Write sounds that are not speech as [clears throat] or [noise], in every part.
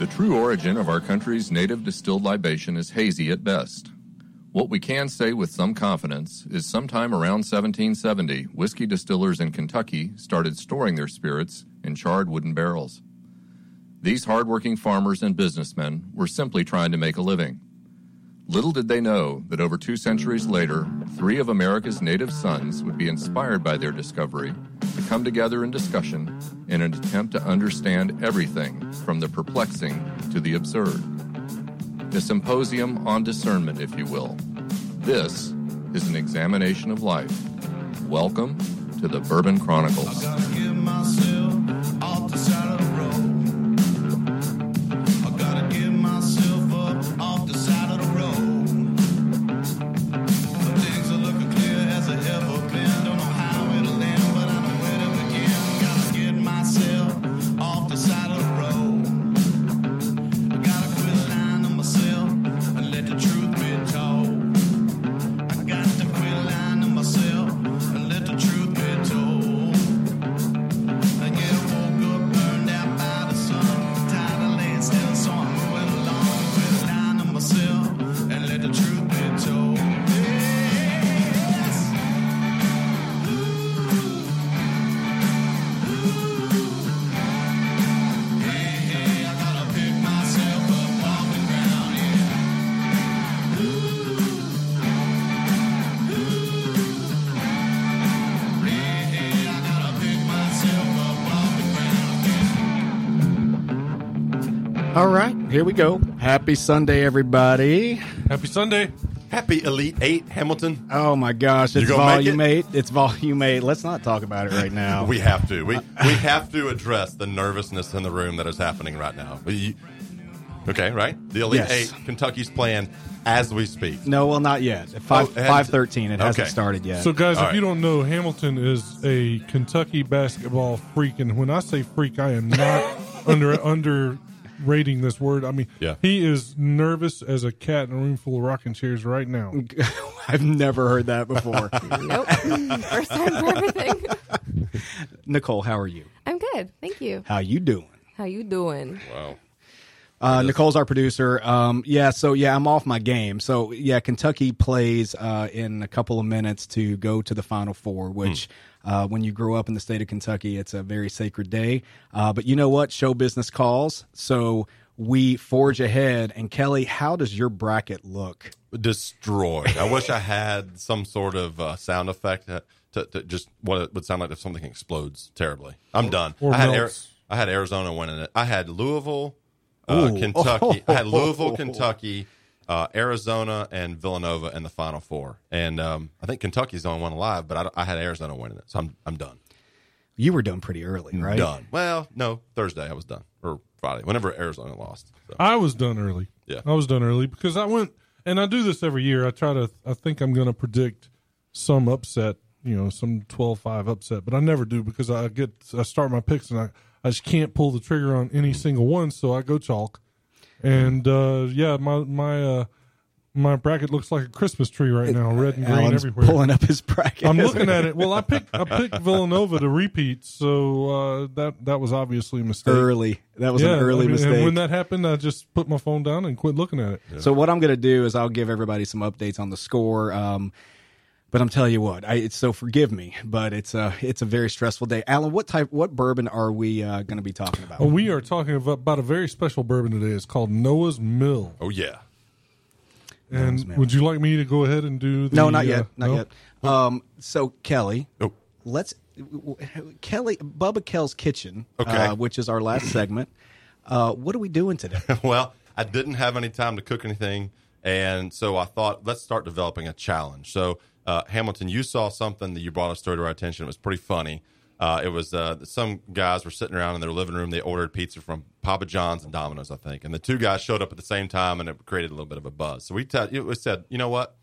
The true origin of our country's native distilled libation is hazy at best. What we can say with some confidence is sometime around 1770, whiskey distillers in Kentucky started storing their spirits in charred wooden barrels. These hardworking farmers and businessmen were simply trying to make a living. Little did they know that over two centuries later, three of America's native sons would be inspired by their discovery to come together in discussion in an attempt to understand everything from the perplexing to the absurd. A symposium on discernment, if you will. This is an examination of life. Welcome to the Bourbon Chronicles. Here we go. Happy Sunday, everybody. Happy Sunday. Happy Elite Eight, Hamilton. Oh my gosh, it's gonna make volume eight. It's volume eight. Let's not talk about it right [laughs] now. We have to. We we have to address the nervousness in the room that is happening right now. We- okay, right? The Elite Yes. Eight, Kentucky's playing as we speak. no, well, not yet. At five Oh, it hasn't- five thirteen. It hasn't started yet. So, guys, All if you don't know, Hamilton is a Kentucky basketball freak, and when I say freak, I am not [laughs] under under underrating this word. I mean, Yeah. he is nervous as a cat in a room full of rocking chairs right now. [laughs] I've never heard that before. [laughs] Nope. [laughs] First time for everything. Nicole, how are you? I'm good. Thank you. How you doing? How you doing? Wow. Uh, Nicole's our producer. Um, yeah, so yeah, I'm off my game. So yeah, Kentucky plays uh, in a couple of minutes to go to the Final Four, which. Uh, when you grow up in the state of Kentucky, it's a very sacred day. Uh, but you know what? Show business calls. So we forge ahead. And Kelly, how does your bracket look? Destroyed. I wish I [laughs] had some sort of uh, sound effect to, to, to just what it would sound like if something explodes terribly. I'm done. or I had melts. I had Arizona winning it. I had Louisville, uh, Kentucky. I had [laughs] Louisville, Kentucky, uh, Arizona, and Villanova in the Final Four. And um, I think Kentucky's the only one alive, but I, I had Arizona winning it, so I'm I'm done. You were done pretty early, right? Done. Well, no, Thursday I was done, or Friday, whenever Arizona lost. So. I was done early. Yeah. I was done early because I went, and I do this every year. I try to, I think I'm going to predict some upset, you know, some 12 5 upset, but I never do because I get, I start my picks and I, I just can't pull the trigger on any single one. So I go chalk. And, uh, yeah, my, my, uh, my bracket looks like a Christmas tree right now, red and green Alan's everywhere. pulling up his bracket. I'm looking at it. Well, I picked I picked Villanova to repeat, so uh, that that was obviously a mistake. early. That was an early I mean, mistake. And when that happened, I just put my phone down and quit looking at it. So what I'm going to do is I'll give everybody some updates on the score. Um, but I'm telling you what, I, it's so forgive me, but it's a it's a very stressful day. Alan, what type, what bourbon are we uh, going to be talking about? Well, we are talking about, about a very special bourbon today. It's called Noah's Mill. Oh yeah. And would you like me to go ahead and do? The, no, not uh, yet, not no? yet. Um, so Kelly, Oh. let's Kelly Bubba Kell's Kitchen, Okay. uh, which is our last segment. Uh, what are we doing today? [laughs] well, I didn't have any time to cook anything, and so I thought let's start developing a challenge. So, uh, Hamilton, you saw something that you brought a story to our attention. It was pretty funny. Uh, it was uh, some guys were sitting around in their living room. They ordered pizza from Papa John's and Domino's, I think, and the two guys showed up at the same time, and it created a little bit of a buzz. So we, t- we said, you know what,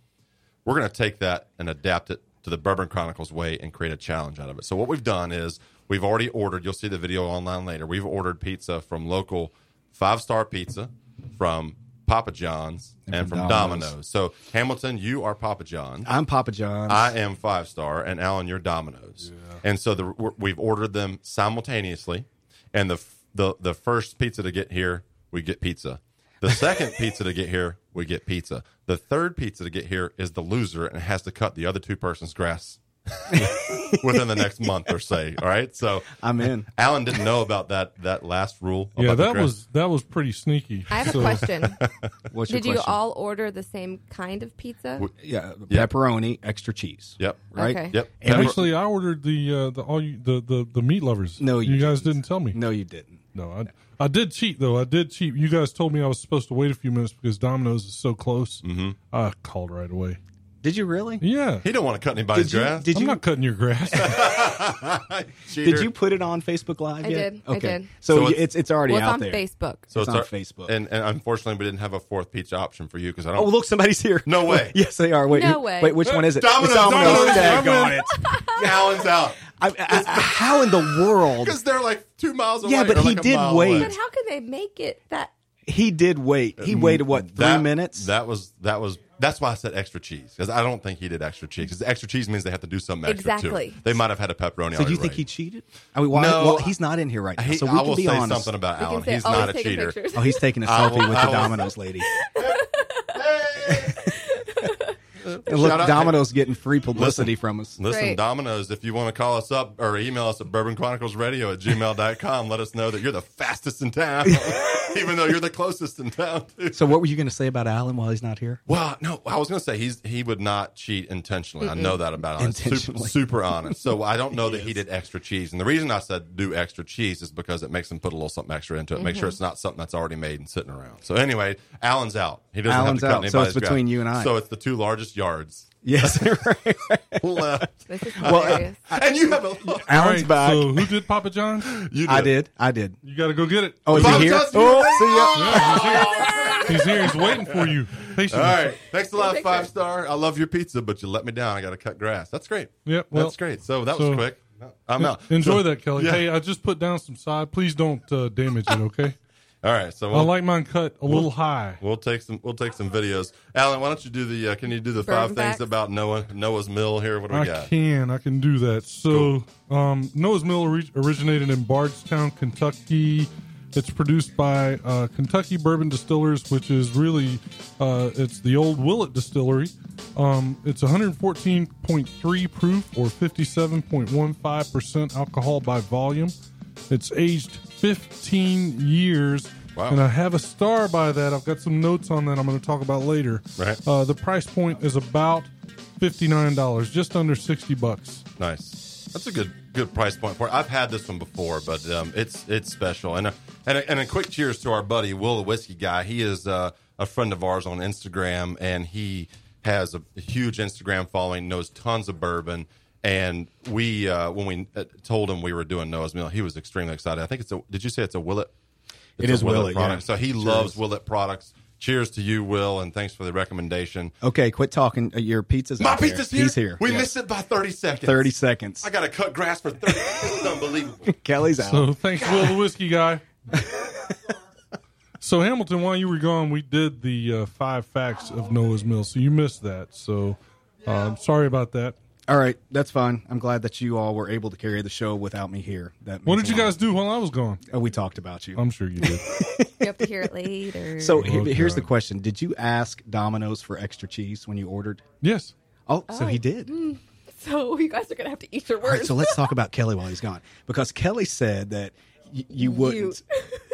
we're going to take that and adapt it to the Bourbon Chronicles way and create a challenge out of it. So what we've done is we've already ordered. You'll see the video online later. We've ordered pizza from local five star pizza, from Papa John's, and, from from Domino's. Domino's. So Hamilton, you are Papa John's. I'm Papa John's. I am five star, and Alan, you're Domino's. And so the, we've ordered them simultaneously, and the the the first pizza to get here we get pizza. The [laughs] second pizza to get here, we get pizza. The third pizza to get here is the loser and has to cut the other two persons' grass [laughs] within the next month or say. All right. So I'm in. Alan didn't know about that that last rule. Yeah, about that was that was pretty sneaky. I have a question. [laughs] What's your Did you all order the same kind of pizza? W- Yeah, Yeah. pepperoni, extra cheese. Yep. Right. Okay. Yep. And Actually, I ordered the uh, the all you, the, the the meat lovers. No, you you, guys didn't. didn't tell me. No, you didn't. No, I I did cheat though. I did cheat. You guys told me I was supposed to wait a few minutes because Domino's is so close. Mm-hmm. I called right away. Did you really? Yeah, he don't want to cut anybody's Did you- grass. did I'm not cutting your grass. [laughs] Cheater. Did you put it on Facebook Live I yet? did, I did. So, So it's- it's it's already well, it's out on there. Facebook. So It's on Facebook. And, and unfortunately, we didn't have a fourth pizza option for you because I oh, don't. Oh, look, somebody's here. No [laughs] way. yes, they are. Wait, No who- way. Wait, which one is it? Domino's, It's Domino's. Domino's, Daggone I'm it. Alan's out I, I, I- how in the world? because they're like two miles away. Yeah, but or he like a did mile wait. away. But how could they make it that? He did wait. He mm-hmm. waited what three That- minutes? That was that was that's why I said extra cheese because I don't think he did extra cheese because extra cheese means they have to do something extra Exactly. too. They might have had a pepperoni. so do you think ready. he cheated? I mean, why, No. well, he's not in here right now, He, so we I can will be say honest. something about Alan. say, He's oh, not a he's taking cheater. pictures. Oh, he's taking a selfie will- with the will- Domino's lady. [laughs] And look, out- Domino's getting free publicity from us. Listen, Great. Domino's, if you want to call us up or email us at bourbonchroniclesradio at gmail.com, let us know that you're the fastest in town, [laughs] even though you're the closest in town. Too. So, what were you going to say about Alan while he's not here? Well, no, I was going to say he's he would not cheat intentionally. I know that about him. Super, Intentionally. super honest. So I don't [laughs] know that he did extra cheese. And the reason I said do extra cheese is because it makes him put a little something extra into it. Make sure mm-hmm. it's not something that's already made and sitting around. So anyway, Alan's out. He doesn't Alan's have to cut out. So it's between grass. you and I. So it's the two largest yards Yes, [laughs] [laughs] right. left. This is Well, hilarious. and you have a All Alan's right, back. So who [laughs] did Papa John's? you I did. I did. You got to go get it. Oh, is Bob he here? Johnson, Oh, you're see ya. He's here. He's waiting for you. Patiently. All right. Thanks a lot, Picture. five star. I love your pizza, but you let me down. I got to cut grass. That's great. Yep. Well, That's great. So that so- was quick. I'm out. Enjoy So- that, Kelly. Yeah. Hey, I just put down some side. Please don't uh, damage it, okay? All right. So I we'll, like mine cut a little high. we'll take some. We'll take some videos. Alan, why don't you do the? Uh, can you do the five Bourbon things about Noah Noah's Mill here? What do we I got? I can. I can do that. So, um, Noah's Mill ori- originated in Bardstown, Kentucky. It's produced by uh, Kentucky Bourbon Distillers, which is really uh, it's the old Willett Distillery. Um, it's 114.3 proof or 57.15 percent alcohol by volume. It's aged 15 years. Wow. And I have a star by that. I've got some notes on that I'm going to talk about later. Right. Uh, the price point is about $59, just under 60 bucks. Nice. That's a good good price point for it. I've had this one before, but um, it's it's special. And a, and a, and a quick cheers to our buddy Will, the whiskey guy. He is uh, a friend of ours on Instagram, and he has a huge Instagram following. Knows tons of bourbon. And we uh, when we uh, told him we were doing Noah's Mill, he was extremely excited. I think it's a. Did you say it's a Willett? It's It a Willett, product. yeah. So he Sure loves is. Willett products. Cheers to you, Will, and thanks for the recommendation. Okay, quit talking. Uh, Your pizza's My pizza's here. He's here. We Yeah. missed it by thirty seconds. 30 seconds. I got to cut grass for 30 This is unbelievable. [laughs] Kelly's out. So thanks, Will, the whiskey guy. [laughs] so Hamilton, while you were gone, we did the uh, five facts of Noah's Mill. So you missed that. So uh, sorry about that. All right, that's fine. I'm glad that you all were able to carry the show without me here. That What did you guys do while I was gone? Oh, we talked about you. I'm sure you did. [laughs] You have to hear it later. so he- Oh, here's the question: Did you ask Domino's for extra cheese when you ordered? yes. Oh, so he Oh. did. Mm. so you guys are gonna have to eat your All right, words. so let's talk about Kelly while he's gone, because Kelly said that y- you wouldn't. [laughs]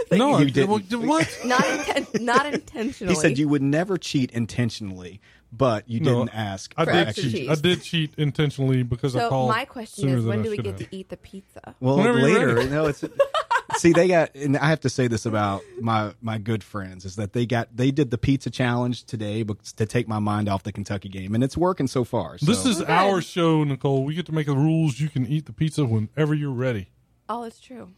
No, you I- didn't. What? [laughs] not inten- not intentionally. He said you would never cheat intentionally, but you No, didn't ask. I for did extra cheat. cheese. I did cheat intentionally because I So called. my question is, than when I do we get have. to eat the pizza? Well, Whenever you're later, ready. no, it's [laughs] see they got, and I have to say this about my my good friends is that they got they did the pizza challenge today, but to take my mind off the Kentucky game, and it's working so far. So. This is Okay. our show, Nicole. We get to make the rules. You can eat the pizza whenever you're ready. Oh, it's true.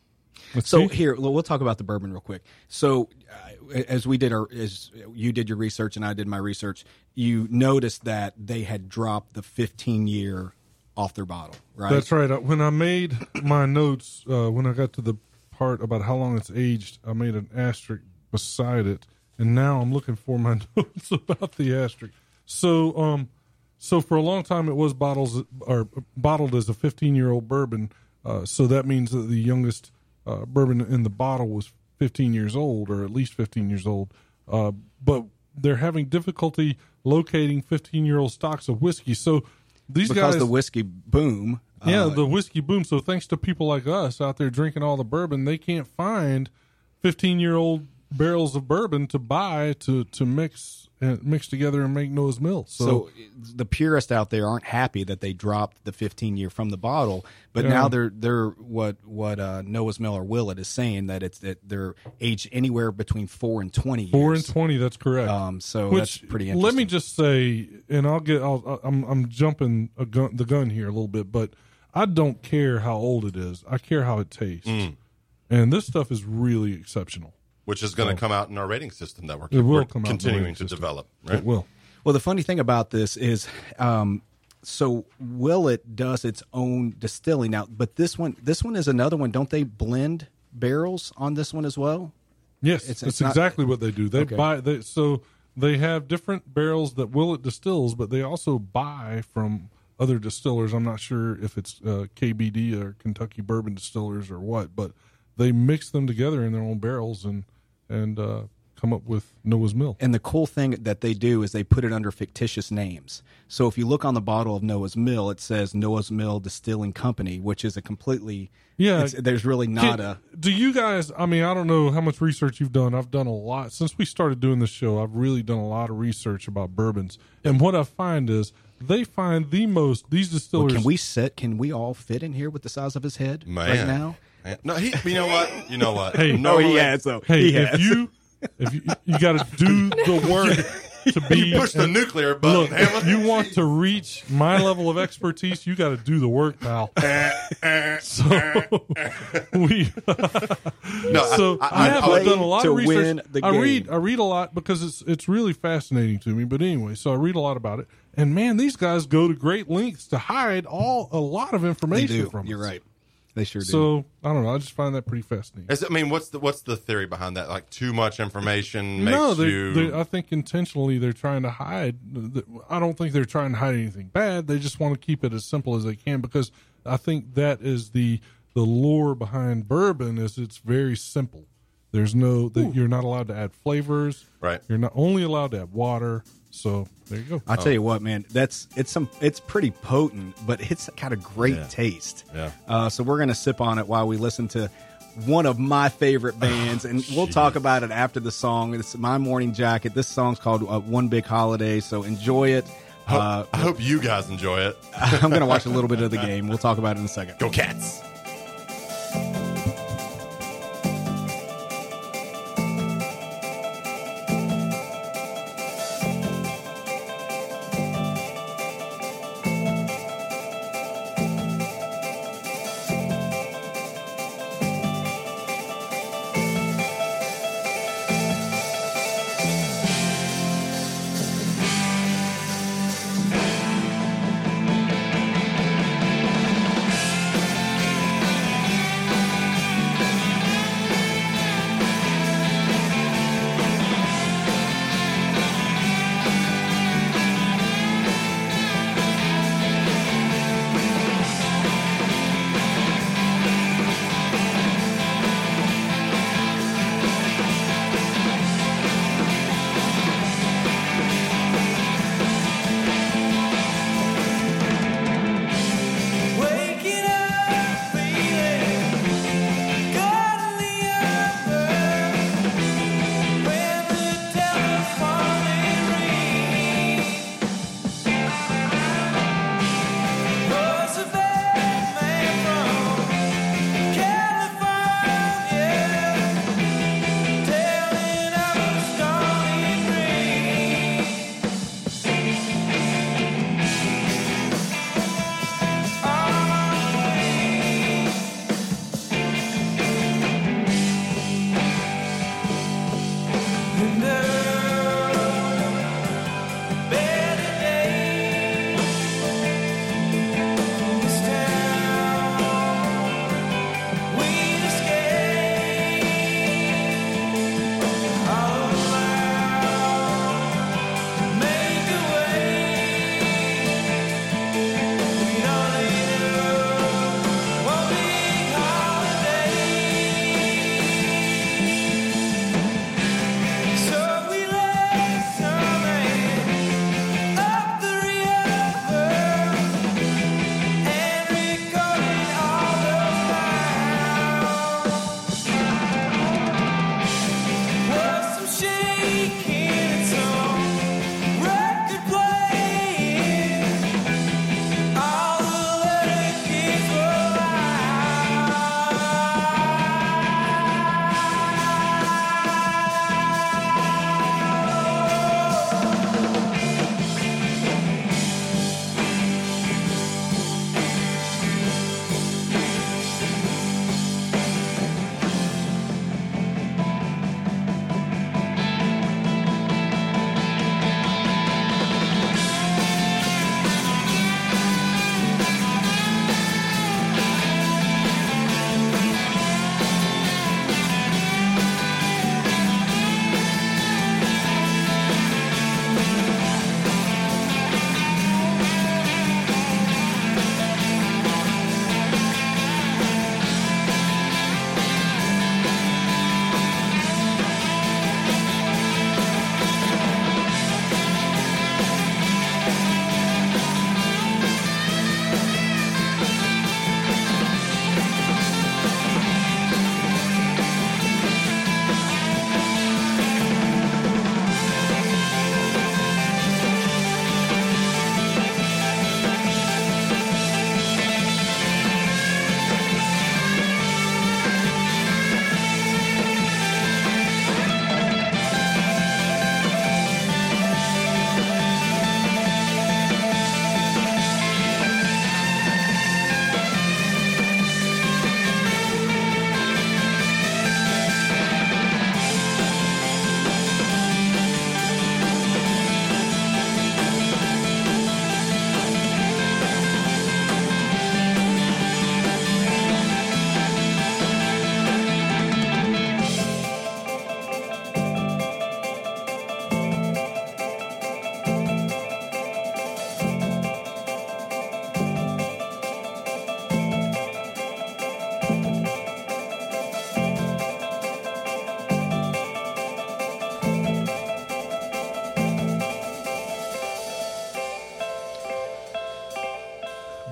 Let's so see. here we'll talk about the bourbon real quick. So uh, as we did our as you did your research and I did my research, you noticed that they had dropped the 15 year off their bottle, right? That's right. Uh, When I made my notes, uh, when I got to the part about how long it's aged, I made an asterisk beside it, and now I'm looking for my [laughs] notes about the asterisk. So, um, so for a long time it was bottles or bottled as a 15 year old bourbon. Uh, so that means that the youngest uh, bourbon in the bottle was 15 years old or at least 15 years old. Uh, but they're having difficulty locating 15 year old stocks of whiskey. So these because guys, the whiskey boom. yeah, uh, the whiskey boom. So thanks to people like us out there drinking all the bourbon, they can't find 15 year old barrels of bourbon to buy to to mix and mix together and make Noah's Mill. So, So the purists out there aren't happy that they dropped the 15 year from the bottle, but Yeah. now they're they're what what uh, Noah's Mill or Willett is saying that it's that they're aged anywhere between four and 20 years. four and 20, that's correct. Um, so Which that's pretty interesting. let me just say, and I'll get, I'll, I'm I'm jumping a gun, the gun here a little bit, but I don't care how old it is. I care how it tastes, Mm. and this stuff is really exceptional. Which is going to come out in our rating system that we're, It will we're come out continuing rating to system. develop. Right? It will. Well, the funny thing about this is, um, so Willett does its own distilling now, but this one, this one is another one. Don't they blend barrels on this one as well? Yes, It's- that's it's not- exactly what they do. They Okay. buy they so they have different barrels that Willett distills, but they also buy from other distillers. I'm not sure if it's uh, KBD or Kentucky Bourbon Distillers or what, but they mix them together in their own barrels and and uh, come up with Noah's Mill. And the cool thing that they do is they put it under fictitious names. So if you look on the bottle of Noah's Mill, it says Noah's Mill Distilling Company, which is a completely Yeah. it's- there's really not Can- a Do you guys? I mean, I don't know how much research you've done. I've done a lot since we started doing this show. I've really done a lot of research about bourbons, and what I find is they find the most these distillers. Can we sit? Can we all fit in here with the size of his head Man. right now? Man. No, he. You know what? You know what? Hey. no, Oh, he has though. Hey, he if has. you if you, you got to do [laughs] the work to be push the nuclear button. look, Hamlet. you want to reach my level of expertise, you got to do the work, pal. [laughs] so [laughs] we no, so I, I, I, have I, done a lot of research. I read I read a lot because it's it's really fascinating to me. But anyway, so I read a lot about it, and man, these guys go to great lengths to hide all a lot of they information do. from You're us. right. They sure do. So I don't know. I just find that pretty fascinating. Is it- I mean, what's the what's the theory behind that? Like too much information makes no, they, you. they, I think intentionally they're trying to hide. I don't think they're trying to hide anything bad. They just want to keep it as simple as they can because I think that is the the lore behind bourbon is it's very simple. There's no that you're not allowed to add flavors. Right. You're not only allowed to add water. So there you go. I tell you what, man, that's it's some it's pretty potent, but it's got a great Yeah. taste. Yeah. Uh, so we're gonna sip on it while we listen to one of my favorite bands, and we'll talk about it after the song. It's my morning jacket. This song's called uh, "One Big Holiday," so enjoy it. Uh, I hope you guys enjoy it. [laughs] I'm gonna watch a little bit of the game. We'll talk about it in a second. Go Cats!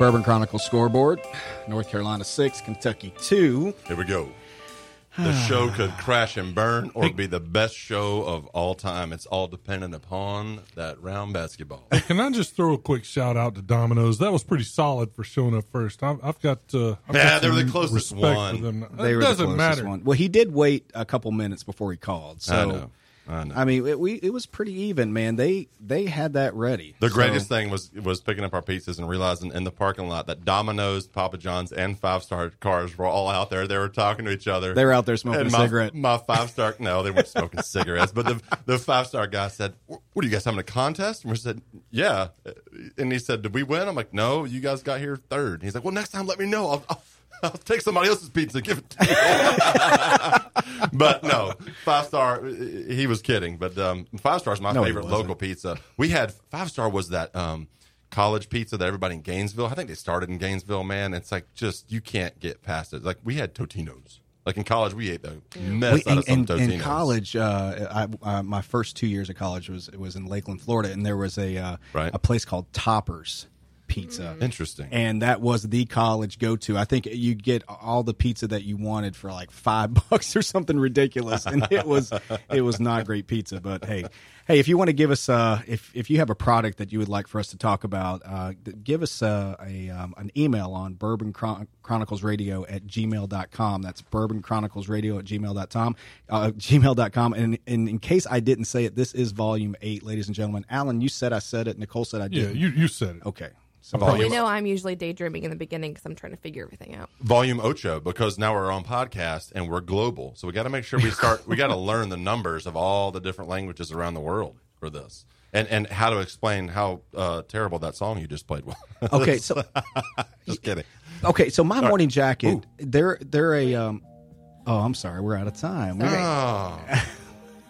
Bourbon Chronicle scoreboard: North Carolina six, Kentucky two. Here we go. The show [sighs] could crash and burn or be the best show of all time. It's all dependent upon that round basketball. [laughs] Can I just throw a quick shout out to Domino's? That was pretty solid for showing up first. I've, I've got. Uh, I've Yeah, got they were the some closest respect one. For them. They it were doesn't the closest matter. one. Well, he did wait a couple minutes before he called. So I. I mean, it, we it was pretty even, man. They they had that ready. The So- greatest thing was was picking up our pizzas and realizing in the parking lot that Domino's, Papa John's, and Five Star cars were all out there. They were talking to each other. They were out there smoking And my, cigarette. My five star, no, they weren't smoking [laughs] cigarettes. But the the five star guy said, "What are you guys having a contest?" And we said, "Yeah." And he said, "Did we win?" I'm like, "No, you guys got here third. And he's like, "Well, next time, let me know. I'll, I'll, [laughs] I'll take somebody else's pizza, give it to you." [laughs] but no, five star. He was kidding. But um, five star is my No, favorite local pizza. We had five star was that. Um, College pizza that everybody in Gainesville. I think they started in Gainesville, man. It's like just you can't get past it. Like we had Totino's. Like in college, we ate the mess We- out in, of some in, Totino's. in college, uh, I, uh, my first two years of college was was in Lakeland, Florida, and there was a uh, Right. a place called Toppers Pizza. Interesting. And that was the college go to. I think you get all the pizza that you wanted for like five [laughs] bucks or something ridiculous, and it was it was not great pizza. But hey, hey, if you want to give us uh, if if you have a product that you would like for us to talk about, uh, give us uh, a um, an email on Bourbon Chron- Chronicles Radio at gmail.com. That's Bourbon Chronicles Radio at gmail.com. Uh, gmail.com. And, and in case I didn't say it, this is volume eight, ladies and gentlemen. Alan, you said I said it. Nicole said I did. Yeah, you you said it. okay. So We know I'm usually daydreaming in the beginning because I'm trying to figure everything out. volume ocho because now we're on podcast and we're global. So we got to make sure we start. we got to [laughs] learn the numbers of all the different languages around the world for this, and and how to explain how uh, terrible that song you just played was. Okay, so [laughs] just kidding. Okay, so my morning jacket, they're they're a um oh, I'm sorry, we're out of time. We- Oh,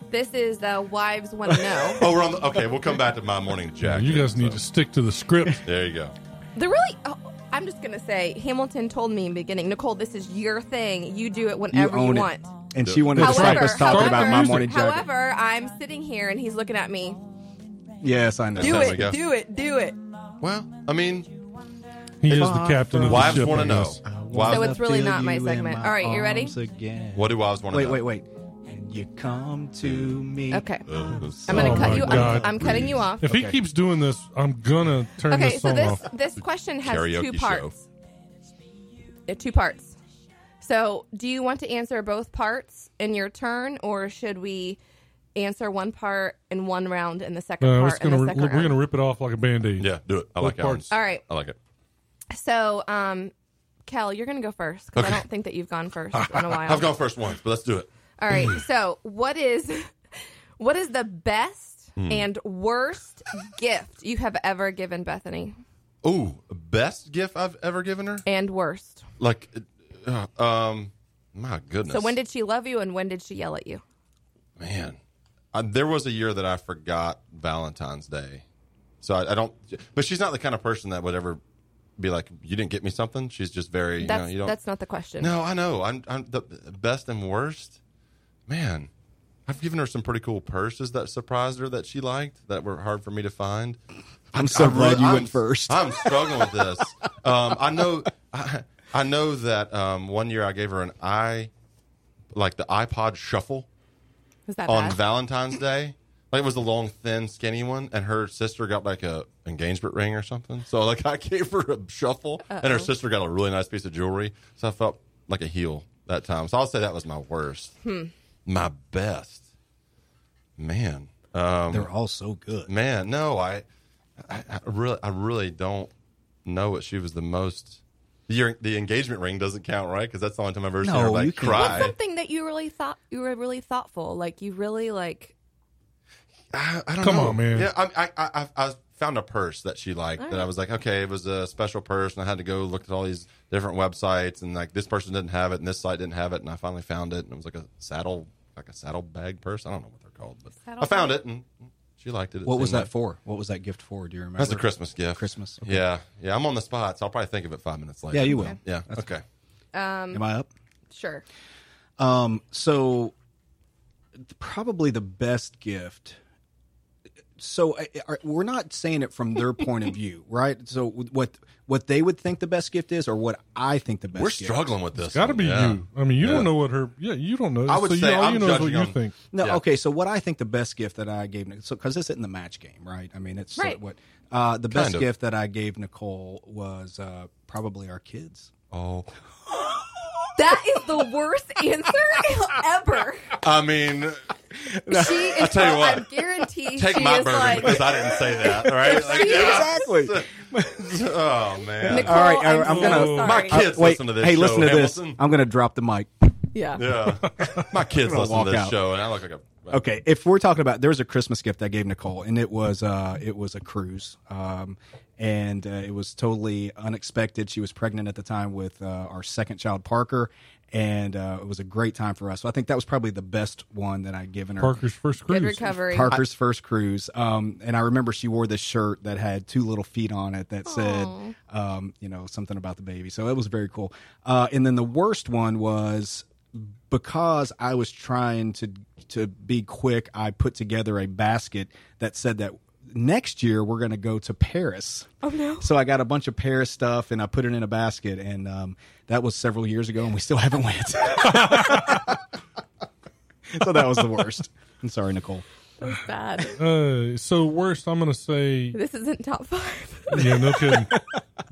This is uh, Wives Want to [laughs] Know. oh, we're on the. Okay, we'll come back to my morning jacket. You guys need so. to stick to the script. [laughs] There you go. The really, oh, I'm just going to say, Hamilton told me in the beginning, Nicole, this is your thing. You do it whenever you, own it. want. And she wanted to stop us talking however- about my morning jacket. However, I'm sitting here and he's looking at me. yes, I know. Do There it, do it, do it. Well, I mean, He is the captain of the wives ship. want to know. So it's really not my segment. All right, you ready? what do wives want to know? wait, wait. And you come to me. Okay. Uh, I'm going Oh to cut you God. I'm, I'm cutting you off. If he keeps doing this, I'm gonna turn Okay, this so song this off. this question has Karaoke two show. parts. Uh, two parts. So, do you want to answer both parts in your turn, or should we answer one part in one round and the second Uh, part in gonna the ri- second we're round? gonna rip it off like a band aid. Yeah, do it. I Both like Alan's. parts. All right. I like it. So, um, Kel, you're going to go first because Okay. I don't think that you've gone first in a [laughs] while. I've gone first once, but let's do it. All right. So, what is [laughs] what is the best Hmm. and worst gift you have ever given Bethany? Ooh, best gift I've ever given her? And worst. Like, uh, um, my goodness. So, when did she love you and when did she yell at you? man, uh, there was a year that I forgot Valentine's Day, so I, I don't. But she's not the kind of person that would ever be like, "You didn't get me something." She's just very, you know, you don't. that's not the question. No, I know. I'm, I'm the best and worst. Man, I've given her some pretty cool purses that surprised her that she liked that were hard for me to find. I'm so I glad really- you I'm- went first. I'm struggling with this. [laughs] Um, I know. I, I know that um, one year I gave her an i, like the iPod Shuffle Was that on bad? Valentine's [laughs] Day. Like it was a long, thin, skinny one, and her sister got like a engagement ring or something. So like [laughs] I gave her a shuffle, and her sister got a really nice piece of jewelry. So I felt like a heel that time. So I'll say that was my worst. Hmm. My best, man. Um, They're all so good. man, no, I, I, I really, I really don't know what she was the most. Your, the engagement ring doesn't count, right? Because that's the only time I've ever seen her No, you like can't. What's something that you really thought you were really thoughtful? Like you really like. I, I don't Come know. on, man. Yeah, I, I, I, I, I found a purse that she liked All that I was like, okay, it was a special purse, and I had to go look at all these different websites, and like this person didn't have it, and this site didn't have it, and I finally found it, and it was like a saddle, like a saddle bag purse. I don't know what they're called, but Saddle I found bag? it, and she liked it. It What was seemed that like- for? What was that gift for? Do you remember? That's a Christmas gift. Christmas. Okay. Yeah, yeah. I'm on the spot, so I'll probably think of it five minutes later. Yeah, you will. Yeah. That's okay. Am I up? Sure. Um, so probably the best gift. So uh, are, we're not saying it from their point of view, [laughs] right? So what what they would think the best gift is, or what I think the best. We're gift struggling with this. Got to be Yeah. you. I mean, you Yeah. don't know what her. Yeah, you don't know. I would so say you, all I'm you know is what judging you think. No, Yeah. okay. So what I think the best gift that I gave so because this isn't the match game, right? I mean, it's uh, Right. what uh, the best Kind of. gift that I gave Nicole was uh, probably our kids. Oh, That is the worst [laughs] answer ever. I mean, [laughs] She is. tell you what, I guarantee take she my is bourbon like. because I didn't say that. All right, [laughs] Like, She- yeah. Exactly. [laughs] Oh man, Nicole, All right, I'm, I'm gonna- sorry. my kids Wait, listen to this. hey, show, listen to this. I'm going to drop the mic. Yeah. Yeah, my kids gonna listen to this out. show, and I look like a. Okay, if we're talking about there was a Christmas gift I gave Nicole, and it was uh, it was a cruise, um, and uh, it was totally unexpected. She was pregnant at the time with uh, our second child, Parker, and uh, it was a great time for us. So I think that was probably the best one that I'd given her. Parker's first cruise. Good recovery. Parker's first cruise. Um, and I remember she wore this shirt that had two little feet on it that said, um, you know, something about the baby. So it was very cool. Uh, and then the worst one was because I was trying to to be quick. I put together a basket that said that next year we're going to go to Paris. Oh no. So I got a bunch of Paris stuff and I put it in a basket, and um, that was several years ago, and we still haven't went. [laughs] [laughs] so that was the worst. I'm sorry, Nicole. That's bad. Uh, so worst, I'm going to say. This isn't top five. Yeah, no [laughs] kidding.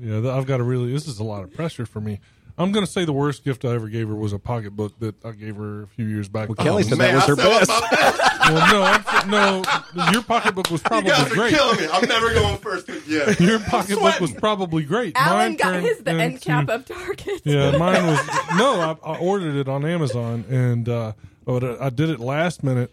yeah, th- I've got to really. This is a lot of pressure for me. I'm going to say the worst gift I ever gave her was a pocketbook that I gave her a few years back. Well, Kelly said Man, that was her said best. My best. well, no, I'm, no, your pocketbook was You probably guys are great. killing me. I'm never going first again. [laughs] Your pocketbook was probably great. Alan Mine got turned his the end into- cap of Target. Yeah, [laughs] mine was no. I, I ordered it on Amazon, and uh, but I did it last minute,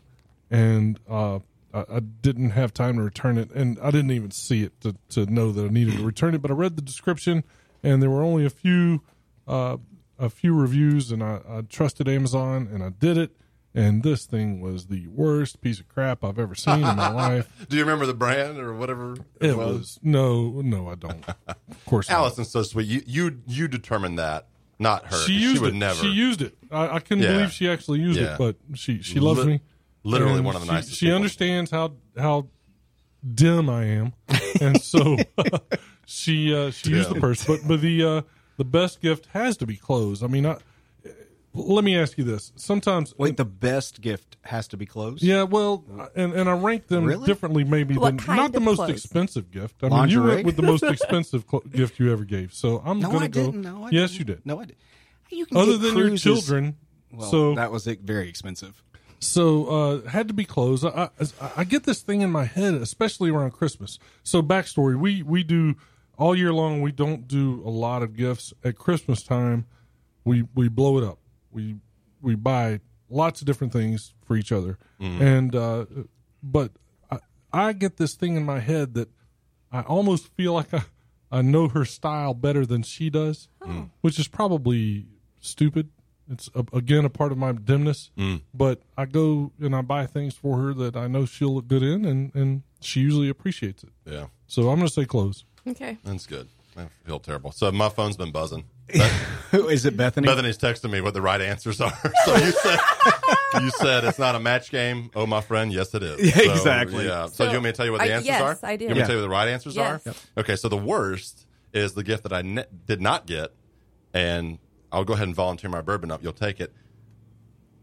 and uh, I, I didn't have time to return it, and I didn't even see it to to know that I needed to return it. But I read the description, and there were only a few uh, a few reviews, and I, I trusted Amazon, and I did it. And this thing was the worst piece of crap I've ever seen in my [laughs] life. Do you remember the brand or whatever it, It was no, no, I don't. [laughs] Of course, not. Allison's so sweet. You you you determined that, not her. She used would it. never. She used it. I, I couldn't Yeah. believe she actually used Yeah. it, but she she loves Lit- me. literally one of the she, nicest She people. understands how how dim I am, [laughs] and so she uh, she used the purse. But but the uh, the best gift has to be clothes. I mean, I, let me ask you this. Sometimes, Wait, the best gift has to be clothes. yeah, well, and and I rank them Really? differently, maybe What than kind not the most clothes? expensive gift. I mean, you Lingerie? went with the most [laughs] expensive cl- gift you ever gave. So I'm No, gonna I go. didn't. No, I yes, didn't. you did. No, I did. You can Other get than your children. Well, so that was it very expensive. So uh, had to be closed. I, I, I get this thing in my head, especially around Christmas. So backstory: we we do all year long. We don't do a lot of gifts at Christmas time. We we blow it up. We we buy lots of different things for each other, mm-hmm. and uh, but I, I get this thing in my head that I almost feel like I I know her style better than she does, oh. mm. which is probably stupid. It's a, again a part of my dimness, mm. but I go and I buy things for her that I know she'll look good in, and and she usually appreciates it. Yeah, So I'm going to say clothes. Okay. that's good. I feel terrible. So my phone's been buzzing. [laughs] Is it Bethany? Bethany's texting me what the right answers are. [laughs] So you said you said it's not a match game. Oh, my friend, yes, it is. [laughs] Yeah, So, exactly. Yeah. So, So, you want me to tell you what the I- answers yes, are? I do. You want me to tell you what the right answers Yes. are? Yep. Okay. So the worst is the gift that I ne- did not get, and I'll go ahead and volunteer my bourbon up. You'll take it.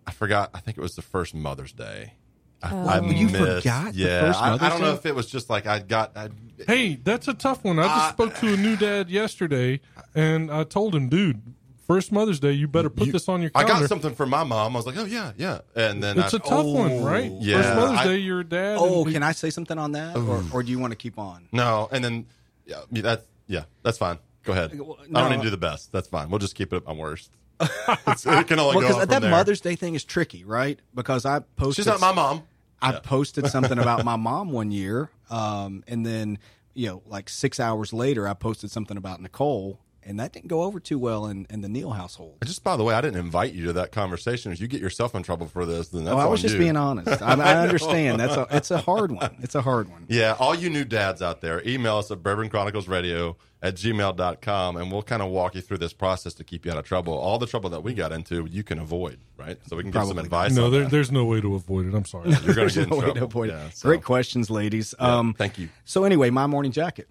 I forgot. I think it was the first Mother's Day. I, I Oh. You missed- forgot the Yeah, first I, I don't know if it was just like I got. I, Hey, that's a tough one. I just Uh, spoke to a new dad yesterday, and I told him, dude, first Mother's Day, you better put you- this on your calendar. I got something from my mom. I was like, oh yeah, yeah, and then it's I, a tough one, oh, right? Yeah, First Mother's I- Day, you're a dad. oh, and- can I say something on that, or, or do you want to keep on? No, and then yeah, yeah, that's yeah, that's fine. Go ahead. Well, I don't need to do the best. That's fine. We'll just keep it at my worst. It's- it can only Well, go up from that there. Mother's Day thing is tricky, right? Because I posted. She's not my mom. I posted something about my [laughs] mom one year, um, and then you know, like six hours later, I posted something about Nicole, and that didn't go over too well in, in the Neal household. Just by the way, I didn't invite you to that conversation. If you get yourself in trouble for this, then that's Oh, I was on just you. being honest. [laughs] I, I understand that's a it's a hard one. It's a hard one. Yeah, all you new dads out there, email us at Bourbon Chronicles Radio at gmail.com and we'll kind of walk you through this process to keep you out of trouble. All the trouble that we got into, you can avoid, right? So we can give some advice. No, on there, that. there's no way to avoid it. I'm sorry. [laughs] You're going There's to get in no way trouble. avoid it. Yeah, so- Great questions, ladies. Yeah, um, thank you. So anyway, my morning jacket.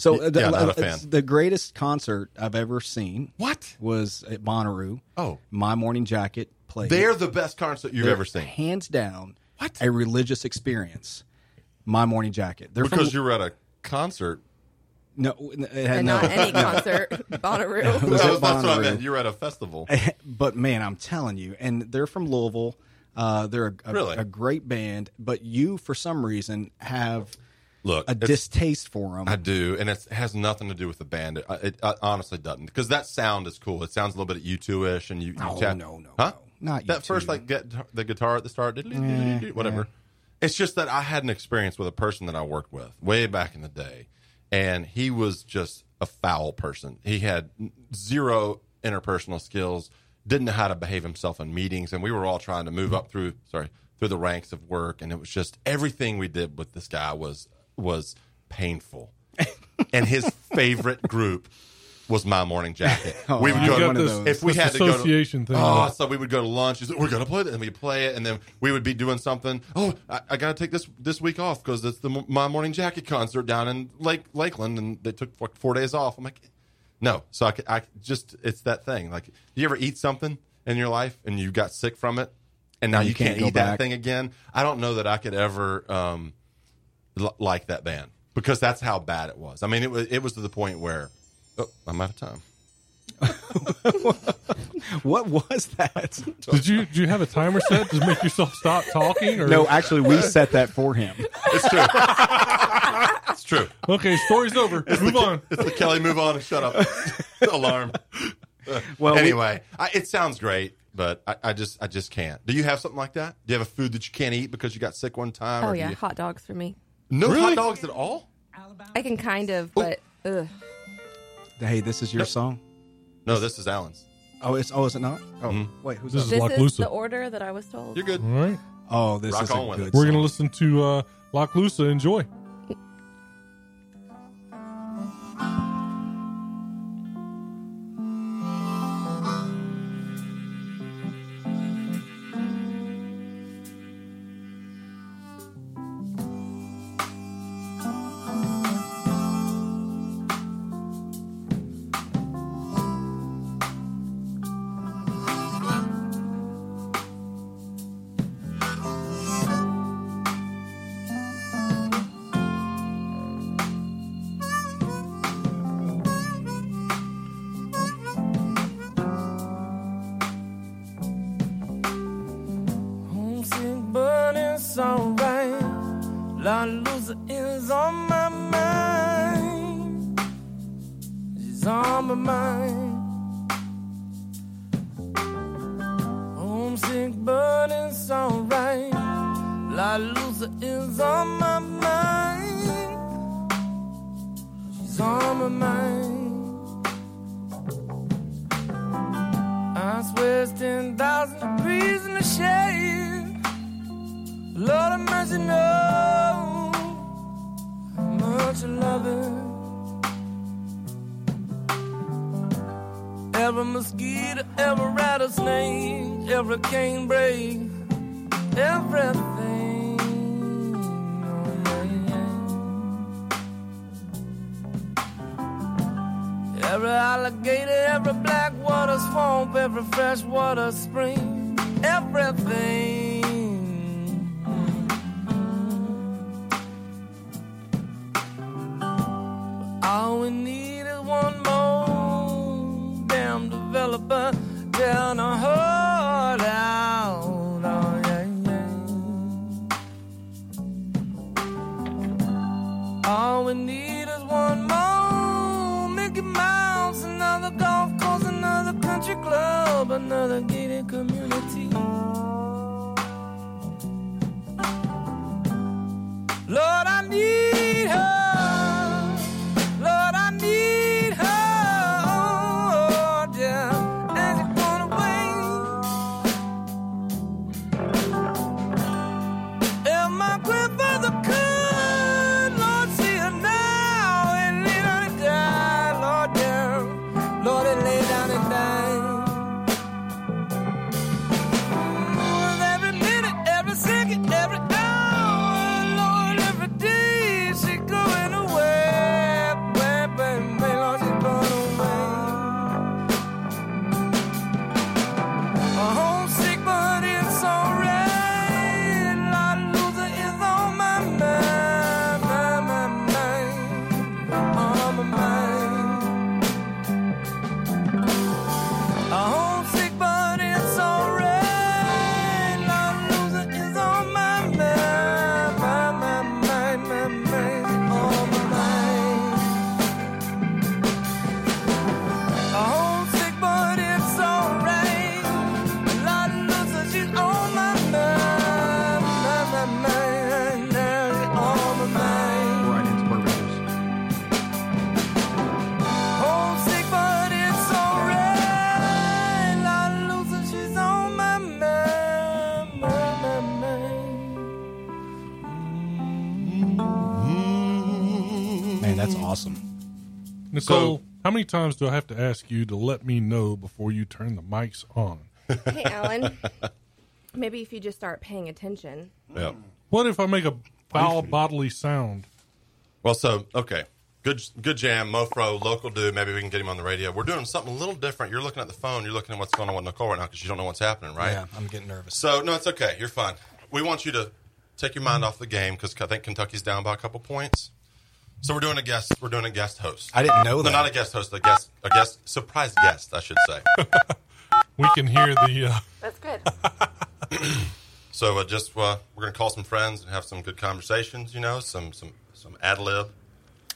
So Y- uh, the, not a it's fan. the greatest concert I've ever seen What? was at Bonnaroo. Oh. my morning jacket played. They're the best concert you've They're ever seen. hands down. What? a religious experience? My morning jacket. They're Because from, you were at a concert. no, it had and no, not any [laughs] concert. Bonnaroo. [laughs] was Well, at that's what I Bonnaroo. meant. You were at a festival. [laughs] but man, I'm telling you, and they're from Louisville. Uh, they're a, a, Really? a great band, but you, for some reason, have Look, a distaste for them. I do, and it's, it has nothing to do with the band. It, it, uh honestly doesn't, because that sound is cool. It sounds a little bit U two ish, and you, you Oh, tap- no, no, huh? no. Not that U2. first like get the guitar at the start, whatever. It's just that I had an experience with a person that I worked with way back in the day, and he was just a foul person. He had zero interpersonal skills, didn't know how to behave himself in meetings, and we were all trying to move up through sorry through the ranks of work, and it was just everything we did with this guy was was painful. and his favorite group was my morning jacket. [laughs] Oh, we would go to one of this- those. if we this had to go to association thing. Oh, so we would go to lunch. Like, We're gonna play this, and we'd play it, and then we would be doing something. Oh, I, I gotta take this this week off because it's the my morning jacket concert down in Lake Lakeland, and they took like four days off. I'm like, no. So I, could- I just it's that thing. Like, do you ever eat something in your life and you got sick from it, and now And you, you can't, can't go eat that thing again? I don't know that I could ever um, l- like that band because that's how bad it was. I mean, it was it was to the point where oh, I'm out of time. [laughs] what was that? Did you did you have a timer set to make yourself stop talking? Or no, actually, we set that for him. It's true. it's true. Okay, story's over. Move on. It's the Kelly move on and shut up [laughs] alarm. [laughs] Well, we- anyway, I, it sounds great, but I, I just I just can't. Do you have something like that? Do you have a food that you can't eat because you got sick one time? Oh or yeah, you- hot dogs for me. No Really? hot dogs at all. I can kind of, but ugh. hey, this is your song. No, this is Alan's. Oh, it's oh, is it not? Oh, Mm-hmm. wait, who's This up? is this Lock is Lusa. the order that I was told. You're good. All right. Oh, this Rock is on a with good. it. We're going to listen to uh, Lock Lusa. Enjoy. Nicole, how many times do I have to ask you to let me know before you turn the mics on? Hey, Alan. Maybe if you just start paying attention. Yeah. What if I make a foul bodily sound? Well, so okay, good good jam, Mofro, local dude. Maybe we can get him on the radio. We're doing something a little different. You're looking at the phone. You're looking at what's going on with Nicole right now because you don't know what's happening, right? Yeah, I'm getting nervous. So no, it's okay. You're fine. We want you to take your mind off the game because I think Kentucky's down by a couple points. So we're doing a guest. We're doing a guest host. I didn't know No, that. not a guest host. A guest. A guest. Surprise guest, I should say. [laughs] We can hear the. Uh, That's good. [clears throat] So uh, just uh, we're gonna call some friends and have some good conversations. You know, some some some ad lib.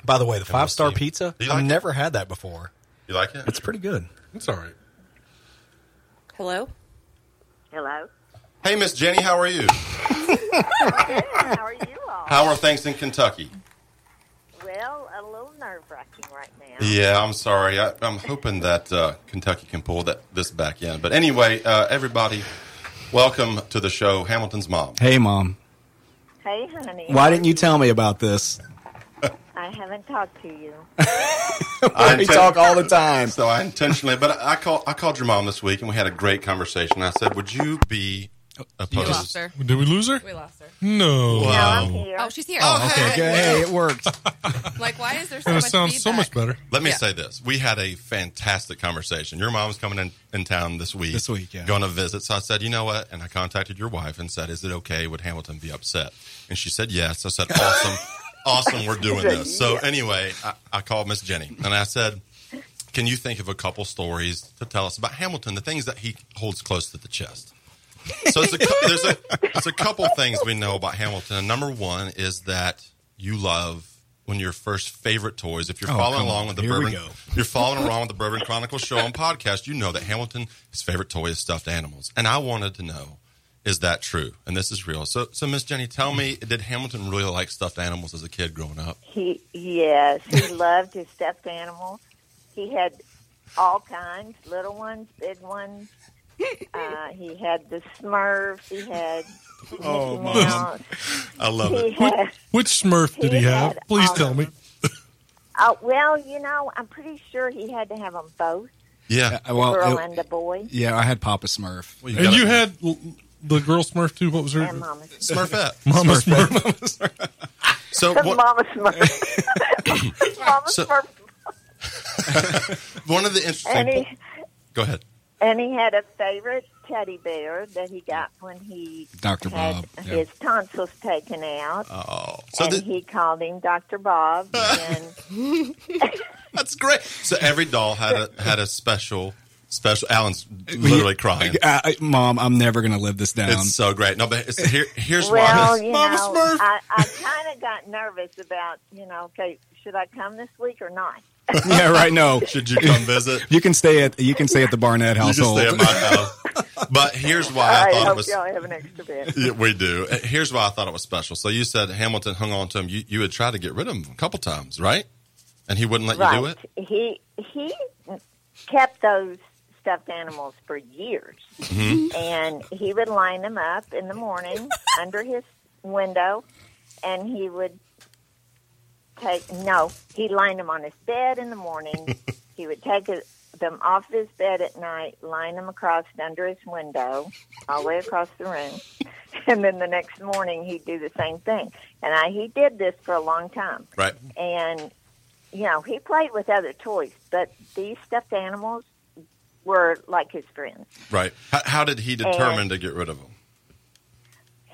By the way, the five star pizza, Do you I've it? never had that before. You like it? It's pretty good. it's all right. Hello? Hello. Hey, Miss Jenny, how are you? [laughs] How are you all? How are things in Kentucky? Well, a little nerve wracking right now. Yeah, I'm sorry. I, I'm hoping that uh, Kentucky can pull that this back in. But anyway, uh, everybody, welcome to the show, Hamilton's mom. Hey, mom. Hey, honey. Why didn't you tell me about this? [laughs] I haven't talked to you. [laughs] I We inten- talk all the time. So I intentionally, but I called. I called your mom this week, and we had a great conversation. I said, "Would you be We lost her. Did we lose her? We lost her. No. No, I'm here. Oh, she's here. Oh, okay, good. Hey, it worked. [laughs] Like, why is there so And it much sounds so much better. Let me Yeah. say this: we had a fantastic conversation. Your mom's coming in, in town this week. This week, yeah. going to visit. So I said, you know what? And I contacted your wife and said, is it okay? Would Hamilton be upset? And she said yes. I said, awesome, [laughs] awesome. We're doing this. So anyway, I, I called Miss Jenny and I said, can you think of a couple stories to tell us about Hamilton, the things that he holds close to the chest? So it's a, cou- there's a there's a couple things we know about Hamilton. Number one is that you love when your first favorite toys. If you're Oh, following along on. with the Here we Bourbon, go. [laughs] you're following along with the Bourbon Chronicles show on podcast. You know that Hamilton his favorite toy is stuffed animals, and I wanted to know. Is that true? And this is real. So, so Miss Jenny, tell me, did Hamilton really like stuffed animals as a kid growing up? He yes, he [laughs] loved his stuffed animals. He had all kinds, little ones, big ones. [laughs] Uh, he had the Smurfs. He had [laughs] Oh, Mickey Mouse. I love He it. had. Which Smurf did he He have? had Please all tell of me. Oh well, you know, I'm pretty sure he had to have them both, Yeah. Uh, well, girl it- and the boy, yeah, I had Papa Smurf. Well, And gotta- you had l- the girl Smurf too. What was her? and Mama. Smurfette. Mama [laughs] Smurf. So what, Mama Smurf. Mama So- Smurf. one of the interesting. And he, Go ahead. And he had a favorite teddy bear that he got when he Dr. had Bob. Yeah. his tonsils taken out. Oh, so and the, he called him Dr. Bob. [laughs] And [laughs] that's great. So every doll had a had a special special. Alan's literally crying. Uh, I- Mom, I'm never going to live this down. It's so great. No, but it's, here, here's well, why. you Mama know, Smurf. I, I kind of got nervous about, you know, okay, should I come this week or not? [laughs] yeah, right. No, Should you come visit? you can stay at you can stay at the Barnett You can household. stay at my house. But here's why I I thought it was. y'all have an extra bed. Yeah, we do. Uh, Here's why I thought it was special. So you said Hamilton hung on to him. You, you had tried to get rid of him a couple times, right? And he wouldn't let you do it. He he kept those stuffed animals for years, Mm-hmm. and he would line them up in the morning under his window, and he would take no, he'd line them on his bed in the morning. [laughs] he would take them off his bed at night, line them across under his window, all the way across the room. [laughs] And then the next morning he'd do the same thing. And I, he did this for a long time Right. and you know he played with other toys, but these stuffed animals were like his friends. Right. How, how did he determine to get rid of him?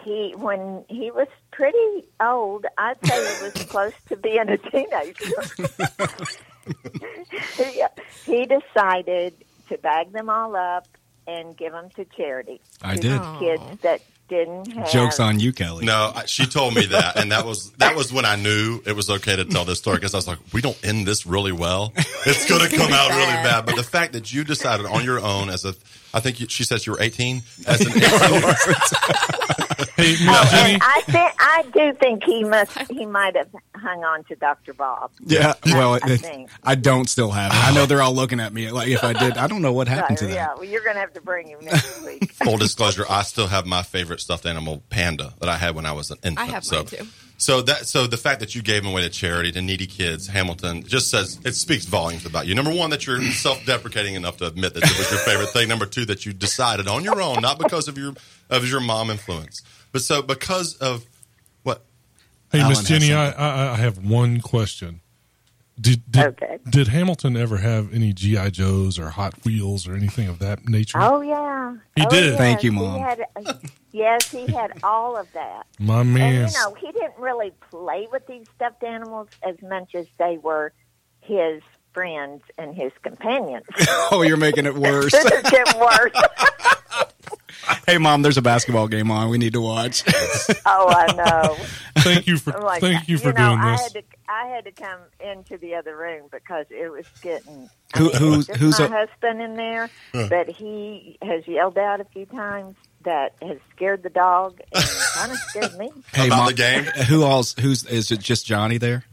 He when he was pretty old, I'd say he was close to being a teenager. he, [laughs] he decided to bag them all up and give them to charity. I to did. kids that didn't have Jokes on you, Kelly. No, she told me that, and that was that was when I knew it was okay to tell this story because I was like, we don't end this really well. It's going to come out really [laughs] bad. But the fact that you decided on your own as a, I think you, she says [laughs] [laughs] you were eighteen as an 18, Hey, Miss Jenny. And I think I do think he must he might have hung on to Dr. Bob. Yeah, well, I it- think. I don't still have it. I know oh. they're all looking at me like if I did. I don't know what happened to Right, that. yeah, well, you're going to have to bring him next [laughs] week. full disclosure, I still have my favorite stuffed animal, panda, that I had when I was an infant. I have so, mine too. So that so the fact that you gave them away to charity to needy kids, Hamilton, just says it speaks volumes about you. Number one, that you're [coughs] self-deprecating enough to admit that it was your favorite thing. Number two, that you decided on your own, not because of your of your mom influence, but so because of what Hey, Alan Miss Jenny, I. I I have one question. Did did, Okay. did Hamilton ever have any GI Joes or Hot Wheels or anything of that nature? Oh yeah, He oh, did. yes. Thank you, He Mom. had- uh, yes, he had all of that. My man. And man. you know, he didn't really play with these stuffed animals as much as they were his friends and his companions. [laughs] Oh, you're making it worse. this is getting worse. [laughs] [laughs] hey, mom, there's a basketball game on. We need to watch. [laughs] oh, I know. thank you for like, thank you for know, doing I this. Had to, I had to come into the other room because it was getting. I Who- mean, who's- who's my a- husband in there? But he has yelled out a few times that has scared the dog and kind of scared me. hey, About mom, the game? Who else? Who's is it? Just Johnny there?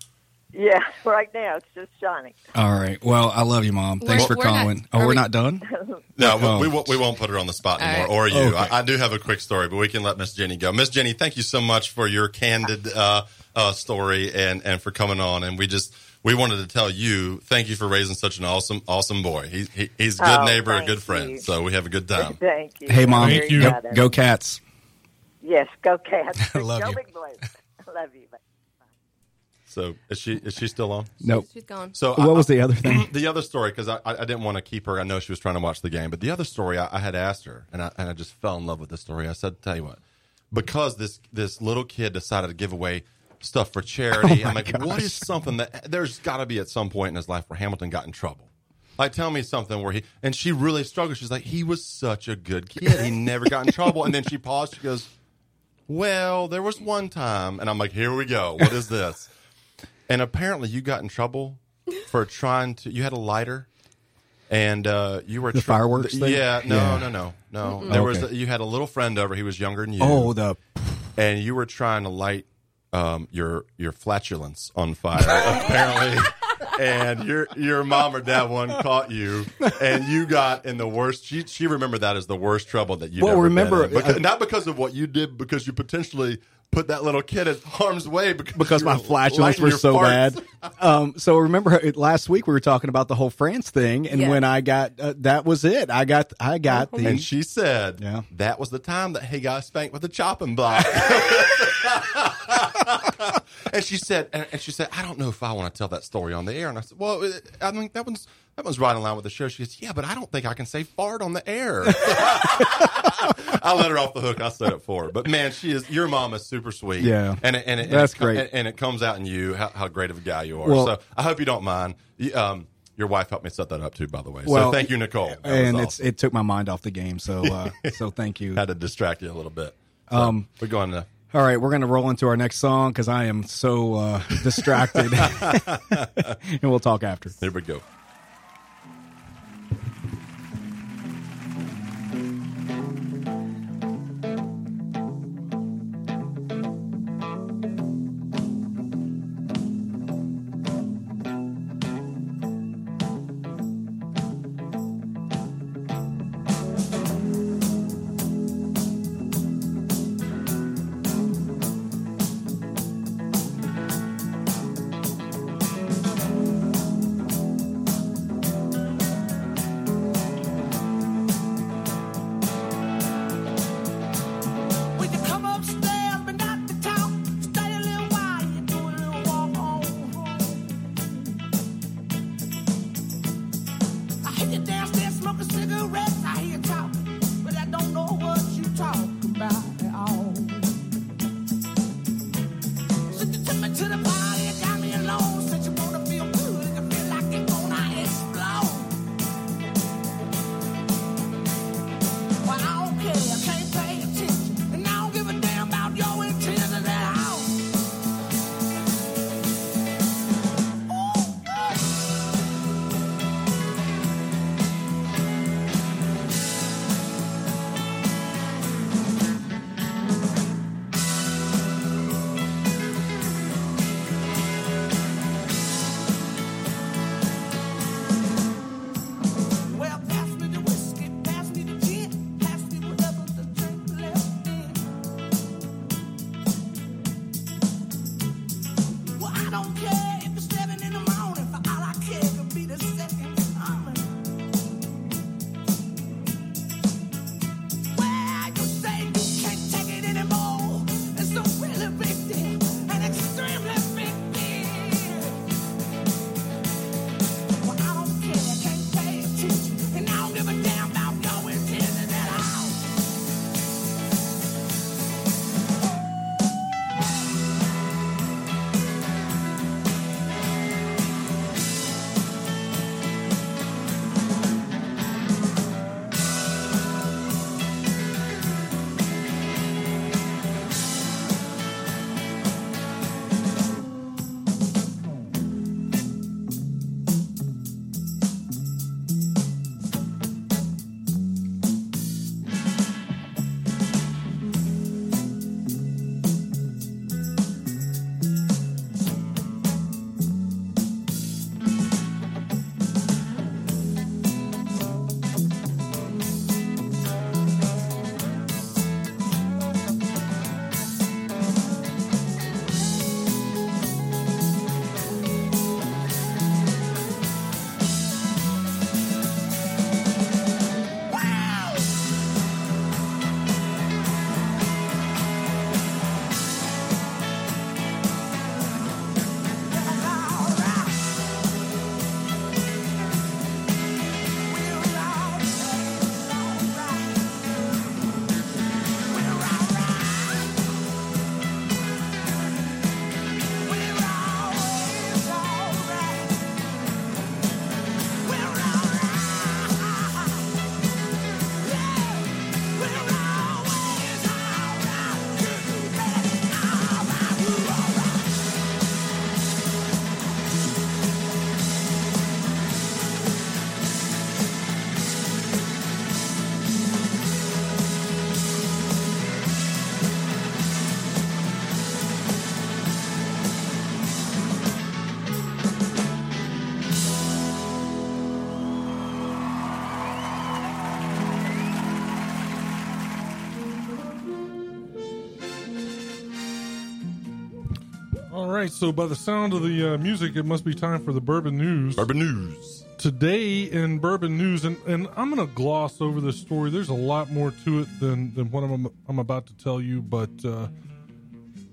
Yeah, [laughs] right now it's just Johnny. All right. Well, I love you, mom. Thanks We're- for we're not- calling. oh, we're we- not done. [laughs] No, Oh. we, we won't. We won't put her on the spot anymore, right. or you. Okay. I, I do have a quick story, but we can let Miss Jenny go. Miss Jenny, thank you so much for your candid uh, uh, story and and for coming on. And we just we wanted to tell you thank you for raising such an awesome awesome boy. He, he he's a good Oh, neighbor, a good friend. you. So we have a good time. Thank you. Hey, mom. Thank you. Go, go cats. Yes, go cats. [laughs] I love go you. big blue. love you. So is she is she still on? Nope. She's gone. So What I- was the other thing? [clears throat] the other story because I, I didn't want to keep her. I know she was trying to watch the game, but the other story I, I had asked her, and I and I just fell in love with the story. I said, "Tell you what, because this this little kid decided to give away stuff for charity. Oh I'm like, what is something that there's got to be at some point in his life where Hamilton got in trouble." Like, tell me something where he and she really struggled. She's like, he was such a good kid. He never got in trouble. And then she paused. She goes, "Well, there was one time," and I'm like, "Here we go. What is this?" And apparently, you got in trouble for trying to. You had a lighter, and uh, you were The fireworks thing? Yeah, no, Yeah. no, no, no. There was Okay. you had a little friend over. He was younger than you. Oh, the and you were trying to light um, your your flatulence on fire. [laughs] apparently. And your your mom or dad one caught you, and you got in the worst. She she remembered that as the worst trouble that you. Well, ever remember, been in. Uh, not because of what you did, because you potentially put that little kid at harm's way because, because my were flatulence were so farts. bad. [laughs] Um, so remember last week we were talking about the whole France thing, and Yeah. when I got uh, that was it. I got I got the And she said, Yeah. that was the time that he got spanked with a chopping block. [laughs] and she said, and, and she said, I don't know if I want to tell that story on the air. And I said, well, I mean, that one's that one's right in line with the show. She goes, yeah, but I don't think I can say fart on the air. [laughs] I let her off the hook. I said it for her. But man, she is. Your mom is super sweet. Yeah. and it, and it, That's and it, great. And, and it comes out in you how, how great of a guy you are. Well- so I hope you don't mind. Um, your wife helped me set that up too, by the way. Well, so thank you, Nicole. That was and it's awesome it took my mind off the game. So uh, [laughs] so thank you. had to distract you a little bit. So Um, we're going to. All right, we're gonna roll into our next song because I am so uh, distracted, [laughs] and we'll talk after. Here we go. Right, so by the sound of the uh, music, it must be time for the bourbon news. Bourbon news. Today in bourbon news, and, and I'm going to gloss over this story. There's a lot more to it than, than what I'm, I'm about to tell you, but uh,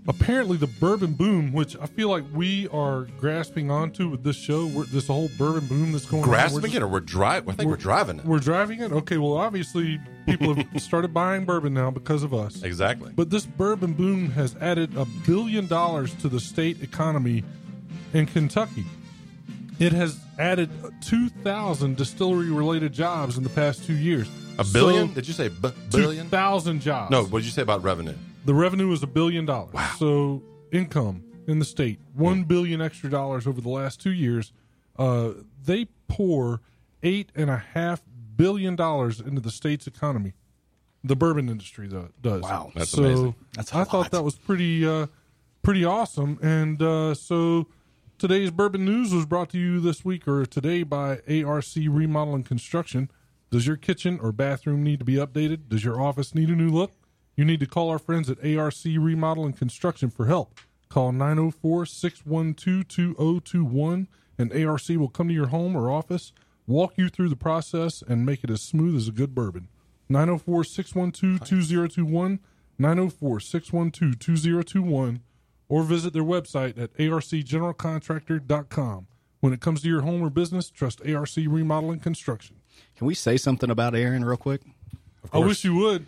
apparently the bourbon boom, which I feel like we are grasping onto with this show, we're, this whole bourbon boom that's going on. Grasping it, or we're driving? I think we're, driving it. We're driving it? Okay, well, obviously people have started buying bourbon now because of us. Exactly. But this bourbon boom has added a billion dollars to the state economy in Kentucky. It has added 2,000 distillery related jobs in the past two years. a billion? So, Did you say b- billion? 2,000 jobs. No, what did you say about revenue? The revenue is a billion dollars. Wow. So income in the state, one billion extra dollars over the last two years. Uh, they pour eight and a half billion dollars into the state's economy. The bourbon industry though, does. Wow. That's so amazing. That's a I lot. thought that was pretty uh, pretty awesome. And uh, so today's bourbon news was brought to you this week or today by ARC Remodel and Construction. Does your kitchen or bathroom need to be updated? Does your office need a new look? You need to call our friends at ARC Remodel and Construction for help. Call 904 612 2021 and ARC will come to your home or office, walk you through the process, and make it as smooth as a good bourbon. 904 612 2021, 904 612 2021, or visit their website at arcgeneralcontractor.com. When it comes to your home or business, trust ARC Remodeling Construction. Can we say something about Aaron real quick? I wish you would.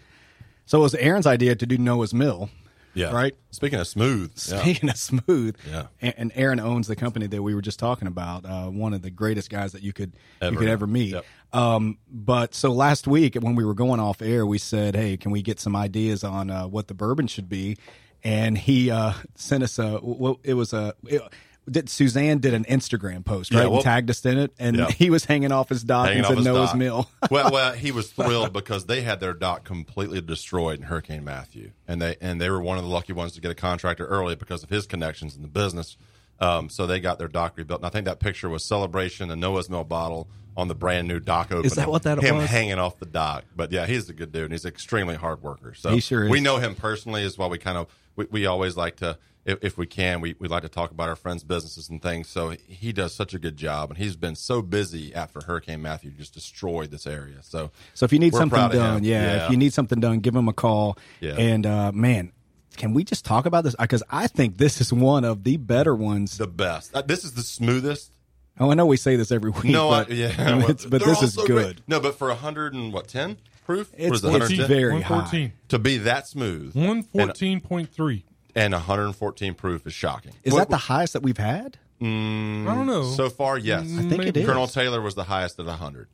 So it was Aaron's idea to do Noah's Mill. Yeah. Right? Speaking of smooth. Yeah. Speaking of smooth, Yeah. and, and Aaron owns the company that we were just talking about. Uh, one of the greatest guys that you could Ever. you could ever meet. Yep. Um, but so last week when we were going off air, we said, "Hey, can we get some ideas on uh, what the bourbon should be?" And he uh, sent us a. Well, it was a. It, did, Suzanne did an Instagram post, right? Yeah, well- and tagged us in it, and Yeah. [laughs] he was hanging off his dock Hanging and off said Noah's dock. Mill. [laughs] well, well, he was [laughs] thrilled because they had their dock completely destroyed in Hurricane Matthew, and they and they were one of the lucky ones to get a contractor early because of his connections in the business. Um, so they got their dock rebuilt, and I think that picture was celebration, a Noah's Mill bottle on the brand new dock opening. that what that Him was? hanging off the dock, but yeah, he's a good dude, and he's an extremely hard worker. So He sure is. we know him personally, is why we kind of we, we always like to. If, if we can, we, we like to talk about our friends' businesses and things. So he does such a good job, and he's been so busy after Hurricane Matthew just destroyed this area. So, So if you need something done, him. yeah, if you need something done, give him a call. Yeah. And uh, man, can we just talk about this? Because I think this is one of the better ones. the best. Uh, this is the smoothest. oh, I know we say this every [laughs] week. No, but, I, yeah, [laughs] it's- but this is good. great. No, but for a hundred and what ten proof? It's- what is it, it's very high. 114. to be that smooth 114.3. and 114 proof is shocking. Is What- that the highest that we've had? Mm, I don't know. so far? Yes, I think it is. Colonel Taylor was the highest at 100.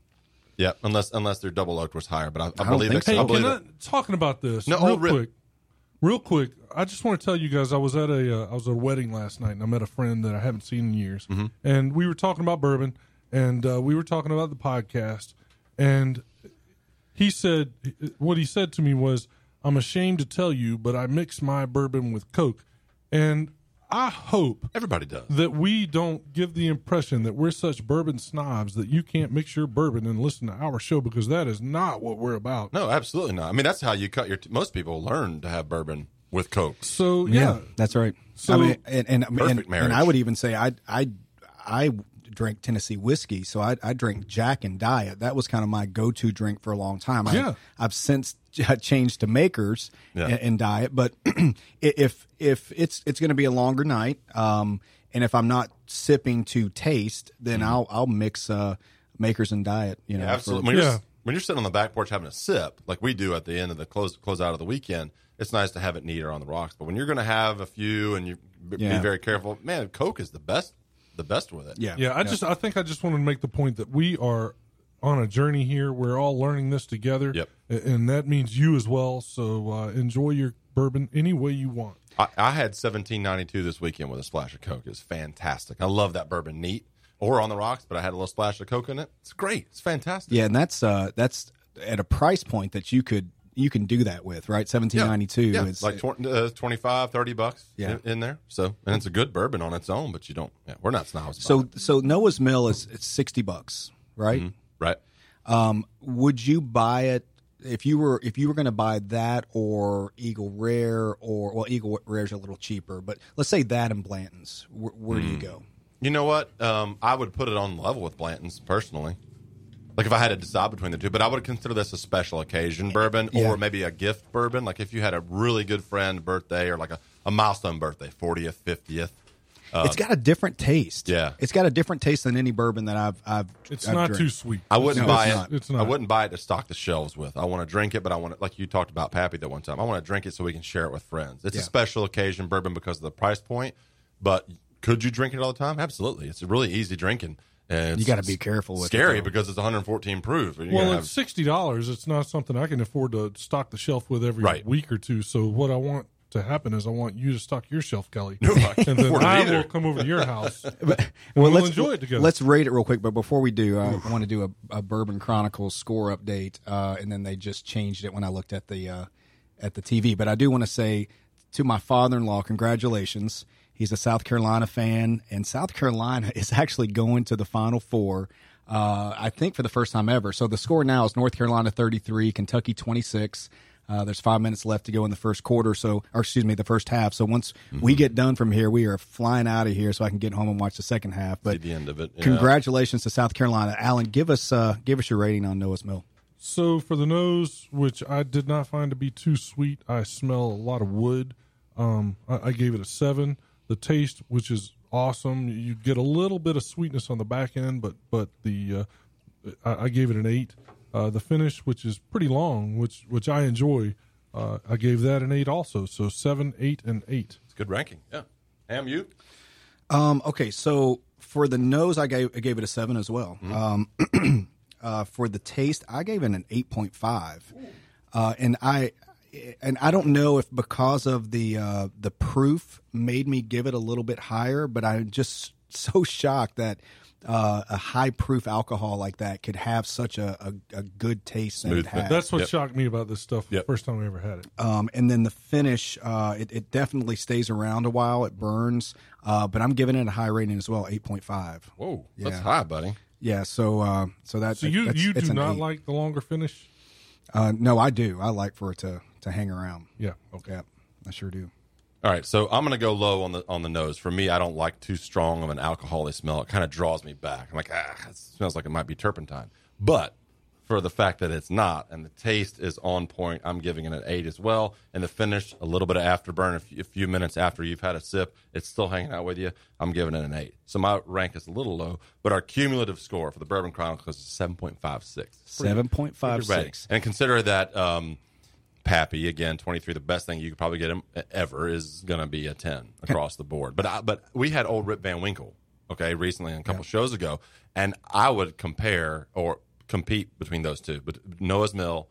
Yep, unless unless their double oaked was higher, but I, I, don't believe think it. so. Hey, I can believe I, it. talking about this No, real oh, quick, real quick. I just want to tell you guys I was at a uh, I was at a wedding last night and I met a friend that I haven't seen in years, Mm-hmm. and we were talking about bourbon and uh, we were talking about the podcast, and he said what he said to me was, "I'm ashamed to tell you, but I mix my bourbon with Coke," and I hope Everybody does. that we don't give the impression that we're such bourbon snobs that you can't mix your bourbon and listen to our show because that is not what we're about. No, absolutely not. I mean, that's how you cut your. T- most people learn to have bourbon with Coke. So yeah, that's right. So- I mean, and and, and, Perfect and, marriage. I would even say I I I drink Tennessee whiskey, so I I drink Jack and Diet. That was kind of my go to drink for a long time. I, Yeah. I've since changed to Makers Yeah. and, and Diet, but [clears throat] if if it's it's going to be a longer night, um, and if I'm not sipping to taste, then I'll I'll mix uh, Makers and Diet. You know, Mm-hmm. Absolutely. for- When, you're, Yeah. when you're sitting on the back porch having a sip, like we do at the end of the close close out of the weekend, it's nice to have it neater on the rocks. But when you're going to have a few and you b- Yeah. be very careful, man, Coke is the best, the best with it. yeah, yeah. I just I think I just wanted to make the point that we are on a journey here. We're all learning this together. Yep. And that means you as well. So uh, enjoy your bourbon any way you want. I, I had 1792 this weekend with a splash of Coke. It's fantastic. I love that bourbon neat or on the rocks, but I had a little splash of Coke in it. It's great. It's fantastic. Yeah, and that's uh that's at a price point that you could you can do that with, right? Seventeen ninety two Yeah, is like 20, uh, 25, 30 bucks Yeah. in, in there. So, and it's a good bourbon on its own, but you don't, yeah, we're not snobs. so so Noah's Mill is it's sixty bucks, right? right? Um, would you buy it if you were if you were going to buy that or Eagle Rare or well Eagle Rare's a little cheaper, but let's say that and Blanton's, where, where do you go? You know what? Um, I would put it on level with Blanton's personally. Like if I had to decide between the two, but I would consider this a special occasion bourbon Yeah. or maybe a gift bourbon. Like if you had a really good friend birthday or like a, a milestone birthday, 40th, 50th. it's got a different taste. Uh, yeah. it's got a different taste than any bourbon that I've I've. It's I've not drank. too sweet. I wouldn't No, buy it's it. not. It's I wouldn't buy it to stock the shelves with. I want to drink it, but I want it like you talked about Pappy that one time. I want to drink it so we can share it with friends. It's Yeah. a special occasion bourbon because of the price point. But could you drink it all the time? Absolutely. It's really easy drinking. And You gotta be careful with Scary though. because it's 114 proof. and you're Well, gonna it's sixty dollars. It's not something I can afford to stock the shelf with every Right. week or two. So what I want to happen is I want you to stock your shelf, Kelly, No, I and then I either. will come over to your house. [laughs] well, we'll let's enjoy it together. Let's rate it real quick, but before we do, I want to do a, a Bourbon Chronicles score update, uh, and then they just changed it when I looked at the uh, at the TV. But I do want to say to my father-in-law, congratulations. He's a South Carolina fan, and South Carolina [laughs] is actually going to the Final Four. Uh, I think for the first time ever. So the score now is North Carolina 33, Kentucky 26. Uh, there's five minutes left to go in the first quarter, so or excuse me, the first half. So once we get done from here, we are flying out of here, so I can get home and watch the second half. But the end of it. yeah. congratulations to South Carolina, Alan. Give us uh, give us your rating on Noah's Mill. So for the nose, which I did not find to be too sweet, I smell a lot of wood. Um, I, I gave it a seven. The taste, which is awesome, you get a little bit of sweetness on the back end, but but the uh, I, I gave it an eight. Uh, the finish, which is pretty long, which which I enjoy, uh, I gave that an eight also. So seven, eight, and eight. It's good ranking. Yeah. Am you? Um, okay, so for the nose, I gave I gave it a seven as well. Um, [clears throat] uh, for the taste, I gave it an eight point five, uh, and I and I don't know if because of the uh, the proof made me give it a little bit higher, but I'm just [laughs] so shocked that. Uh, a high proof alcohol like that could have such a, a, a good taste that it. That's what Yep. shocked me about this stuff. Yep. The first time I ever had it. Um, and then the finish, uh, it, it definitely stays around a while. It burns, uh, but I'm giving it a high rating as well, eight point five. Whoa. That's Yeah. high, buddy. Yeah, so uh, so that So you that's, you do an not eight. like the longer finish? Uh, no, I do. I like for it to to hang around. Yeah. Okay. Yeah, I sure do. All right, so I'm going to go low on the on the nose. For me, I don't like too strong of an alcoholic smell. It kind of draws me back. I'm like, ah, it smells like it might be turpentine. But for the fact that it's not, and the taste is on point, I'm giving it an eight as well. And the finish, a little bit of afterburn, a few, a few minutes after you've had a sip, it's still hanging out with you. I'm giving it an eight. So my rank is a little low, but our cumulative score for the Bourbon Chronicles is seven point five six. Seven point five six. And consider that um, Pappy again, twenty three. The best thing you could probably get him ever is going to be a ten [laughs] across the board. But I, but we had old Rip Van Winkle, okay, recently a couple shows ago, and I would compare or compete between those two, but Noah's Mill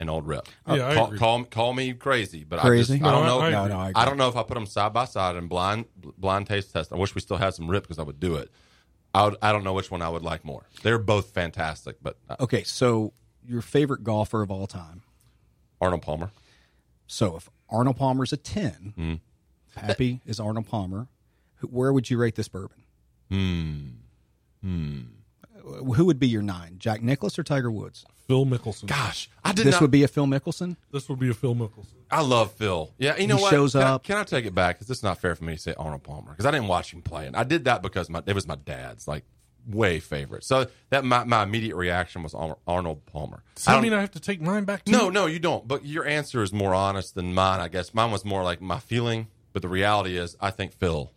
and Old Rip. Yeah, I call, call call me crazy, but Crazy? I, just, I don't No, know. I- No, no, I, I don't know if I put them side by side in blind blind taste test. I wish we still had some Rip because I would do it. I would, I don't know which one I would like more. They're both fantastic, but uh, Okay, so your favorite golfer of all time. Arnold Palmer. So if Arnold Palmer's a ten, Mm-hmm. Pappy is Arnold Palmer. Where would you rate this bourbon? Hmm. Hmm. Who would be your nine? Jack Nicklaus or Tiger Woods? Phil Mickelson. Gosh, I did This not. would be a Phil Mickelson. This would be a Phil Mickelson. I love Phil. Yeah, you know He what? shows can I- up. can I take it back? Because it's not fair for me to say Arnold Palmer because I didn't watch him play, and I did that because my it was my dad's like way favorite. So that my, my immediate reaction was Arnold Palmer. Does that don't- mean I have to take mine back? Too? no, no, you don't. But your answer is more honest than mine. I guess mine was more like my feeling, but the reality is, I think Phil.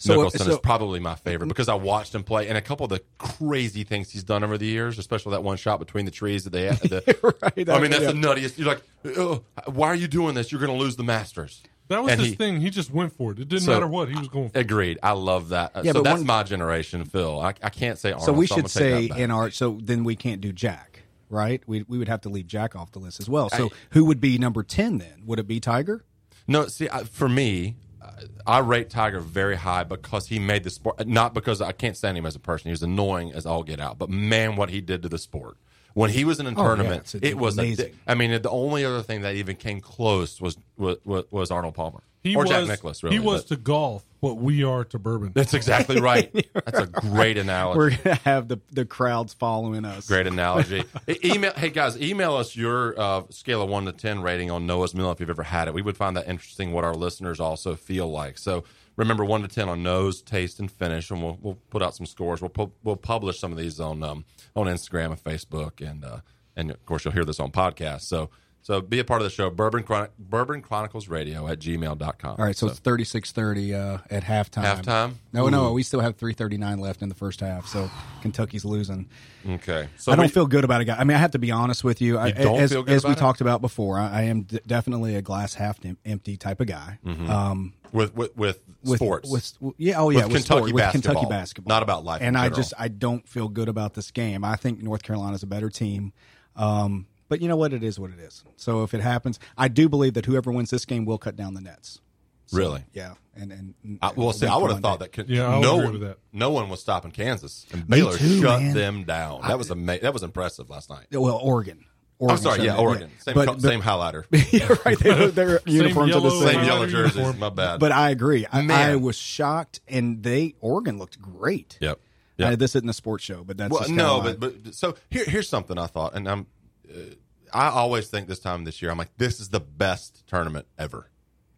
So- uh, Mickelson so- is probably my favorite because I watched him play, and a couple of the crazy things he's done over the years, especially that one shot between the trees that they had. The, [laughs] Right, I mean, that's yeah. the nuttiest. You're like, "Ugh, why are you doing this? You're going to lose the Masters. That was And his he- thing. He just went for it. It didn't So- matter what he was going for. Agreed. I love that. Yeah, so but that's one- my generation, Phil. I, I can't say Arnold. So we I'm should say in our so then we can't do Jack, right? We we would have to leave Jack off the list as well. So I- who would be number ten then? Would it be Tiger? No, see, I, for me, uh, I rate Tiger very high because he made the sport. Not because I can't stand him as a person. He was annoying as all get out. But man, what he did to the sport when he was in a Oh, tournament, it's- it's it was amazing. A, I mean, the only other thing that even came close was was, was Arnold Palmer. He or was, Jack Nicklaus. Really, he was but- to golf what we are to bourbon. That's exactly right. [laughs] That's a great analogy. We're gonna have the the crowds following us. Great analogy. [laughs] E- email, hey guys, email us your uh, scale of one to ten rating on Noah's Mill if you've ever had it. We would find that interesting. What our listeners also feel like. So remember, one to ten on nose, taste, and finish, and we'll we'll put out some scores. We'll pu- we'll publish some of these on um, on Instagram and Facebook, and uh, and of course you'll hear this on podcast. So so be a part of the show. Bourbon Chron- Bourbon Chronicles Radio at gmail.com. All right, so, it's thirty six thirty uh, at halftime. Halftime? No, no, we still have three thirty nine left in the first half. So Kentucky's losing. okay. So I don't we- feel good about it, guys. I mean, I have to be honest with you. I, don't as, feel good as we it? talked about before, I, I am d- definitely a glass half empty type of guy. Um, with with, with with sports. with yeah, oh yeah, With with, Kentucky sport, with Kentucky basketball, basketball, not about life And I general. just I don't feel good about this game. I think North Carolina's a better team. Um, but you know what? It is what it is. So if it happens, I do believe that whoever wins this game will cut down the nets. So, Really? Yeah, and and I, well, see, I would have thought that. Could, Yeah, no one, that. no one was stopping Kansas, and Baylor too, shut man. them down. That was ama- That was impressive last night. Well, Oregon. I'm Oregon sorry, yeah, that- Oregon, same But- co- but- same highlighter, [laughs] yeah, right. They, their uniforms are the same. same yellow highlighter [laughs] jerseys. uniform. My bad. But I agree. I, I was shocked, and they Oregon looked great. yep. Uh, Yep. this isn't a sports show, but that's well, just no, but but so here here's something I thought, and I'm I always think this time this year I'm like this is the best tournament ever.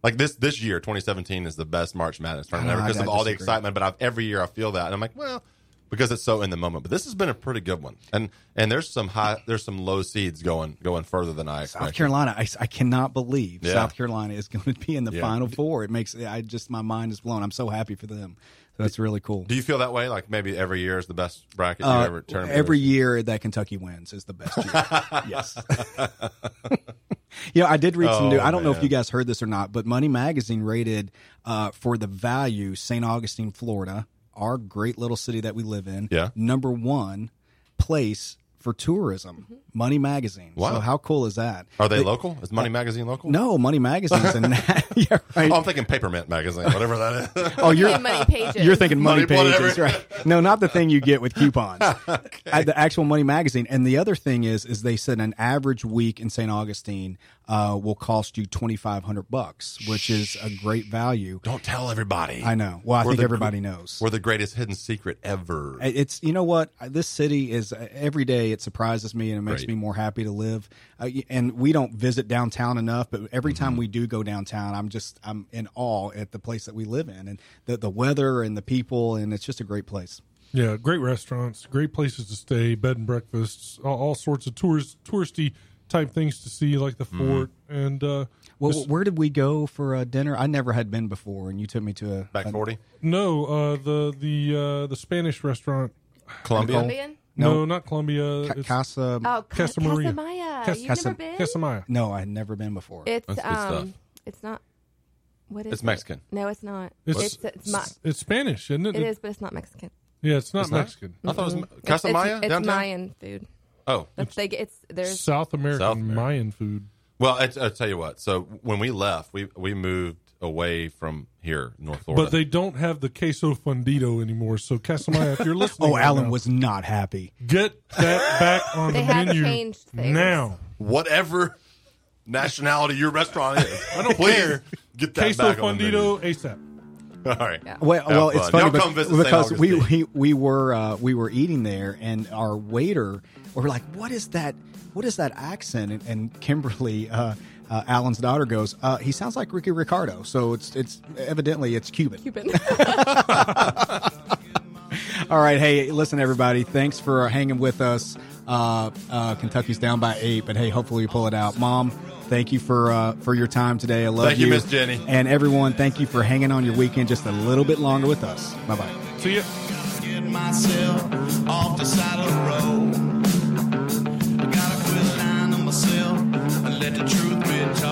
Like this this year, 2017 is the best March Madness tournament ever Ah, because of all the excitement. But I've, every year I feel that, and I'm like, well, because it's so in the moment. But this has been a pretty good one, and and there's some high, there's some low seeds going going further than I expected. South Carolina. I, I cannot believe Yeah. South Carolina is [laughs] going to be in the Yeah. Final Four. It makes I just my mind is blown. I'm so happy for them. That's really cool. Do you feel that way? Like maybe every year is the best bracket you Uh, ever tournament every ever- year that Kentucky wins is the best year. [laughs] yes. [laughs] you know, I did read some Oh, new. I don't know if you guys heard this or not, but Money Magazine rated uh, for the value St. Augustine, Florida, our great little city that we live in, Yeah. number one place for tourism. Money Magazine. Wow. So how cool is that? Are they local? Is Money Magazine local? No, Money Magazine's and [laughs] [laughs] yeah, right. Oh, I'm thinking Papermint Magazine, whatever that is. [laughs] Oh, you're money pages. You're thinking money, Money, pages, whatever. right? No, not the thing you get with coupons. Uh, The actual money magazine. And the other thing is, is they said an average week in St. Augustine uh, will cost you twenty five hundred bucks, which is a great value. Don't tell everybody. I know. Well, I We're think the- everybody knows. We're the greatest hidden secret ever. It's you know what this city is. uh, Every day it surprises me and it makes Great. me more happy to live. Uh, and we don't visit downtown enough, but every Mm-hmm. time we do go downtown, I'm just I'm in awe at the place that we live in and the the weather and the people, and it's just a great place. Yeah, great restaurants, great places to stay, bed and breakfasts, all, all sorts of tourist touristy type things to see, like the Mm-hmm. fort and uh, Well, just- where did we go for uh, dinner? I never had been before, and you took me to a Back a- 40? no, uh, the the uh, the Spanish restaurant. Columbia? Colombian? No, No. not Columbia. Ca- Casa. Oh, Ca- Casa Maria. Casamaya. Cas- You've Casa- never been? Casamaya. No, I had never been before. It's That's good um, stuff. it's not. What is It's it? Mexican. No, it's not. It's It's it's, ma- it's Spanish, isn't it? it is, but it's not Mexican. Yeah, it's not It's not? Mexican. I thought it was It's- Casa it's, Maya It's, downtown? Mayan food. Oh, That's they it's there's South American South American. Mayan food. well, I, I tell you what. So when we left, we we moved away from here, North Florida. But they don't have the queso fundido anymore. So Casamaya, if you're [laughs] listening, oh, right Alan now, was not happy. get that back on They the have menu changed things. now. whatever nationality your restaurant is, [laughs] I don't Please, care. Get that Queso back on the fundido ASAP. All right. Yeah. Well, Have well, it's funny Y'all bec- come visit St. because we, we we were uh, we were eating there, and our waiter we were like, "What is that? What is that accent?" And, and Kimberly, uh, uh, Alan's daughter, goes, uh, "He sounds like Ricky Ricardo." So it's it's evidently it's Cuban. Cuban. [laughs] All right, hey, listen, everybody. Thanks for hanging with us. Uh, uh, Kentucky's down by eight, but hey, hopefully we pull it out. Mom, thank you for uh, for your time today. I love Thank you, Miss Jenny. And everyone, thank you for hanging on your weekend just a little bit longer with us. Bye bye. See ya. get myself off the side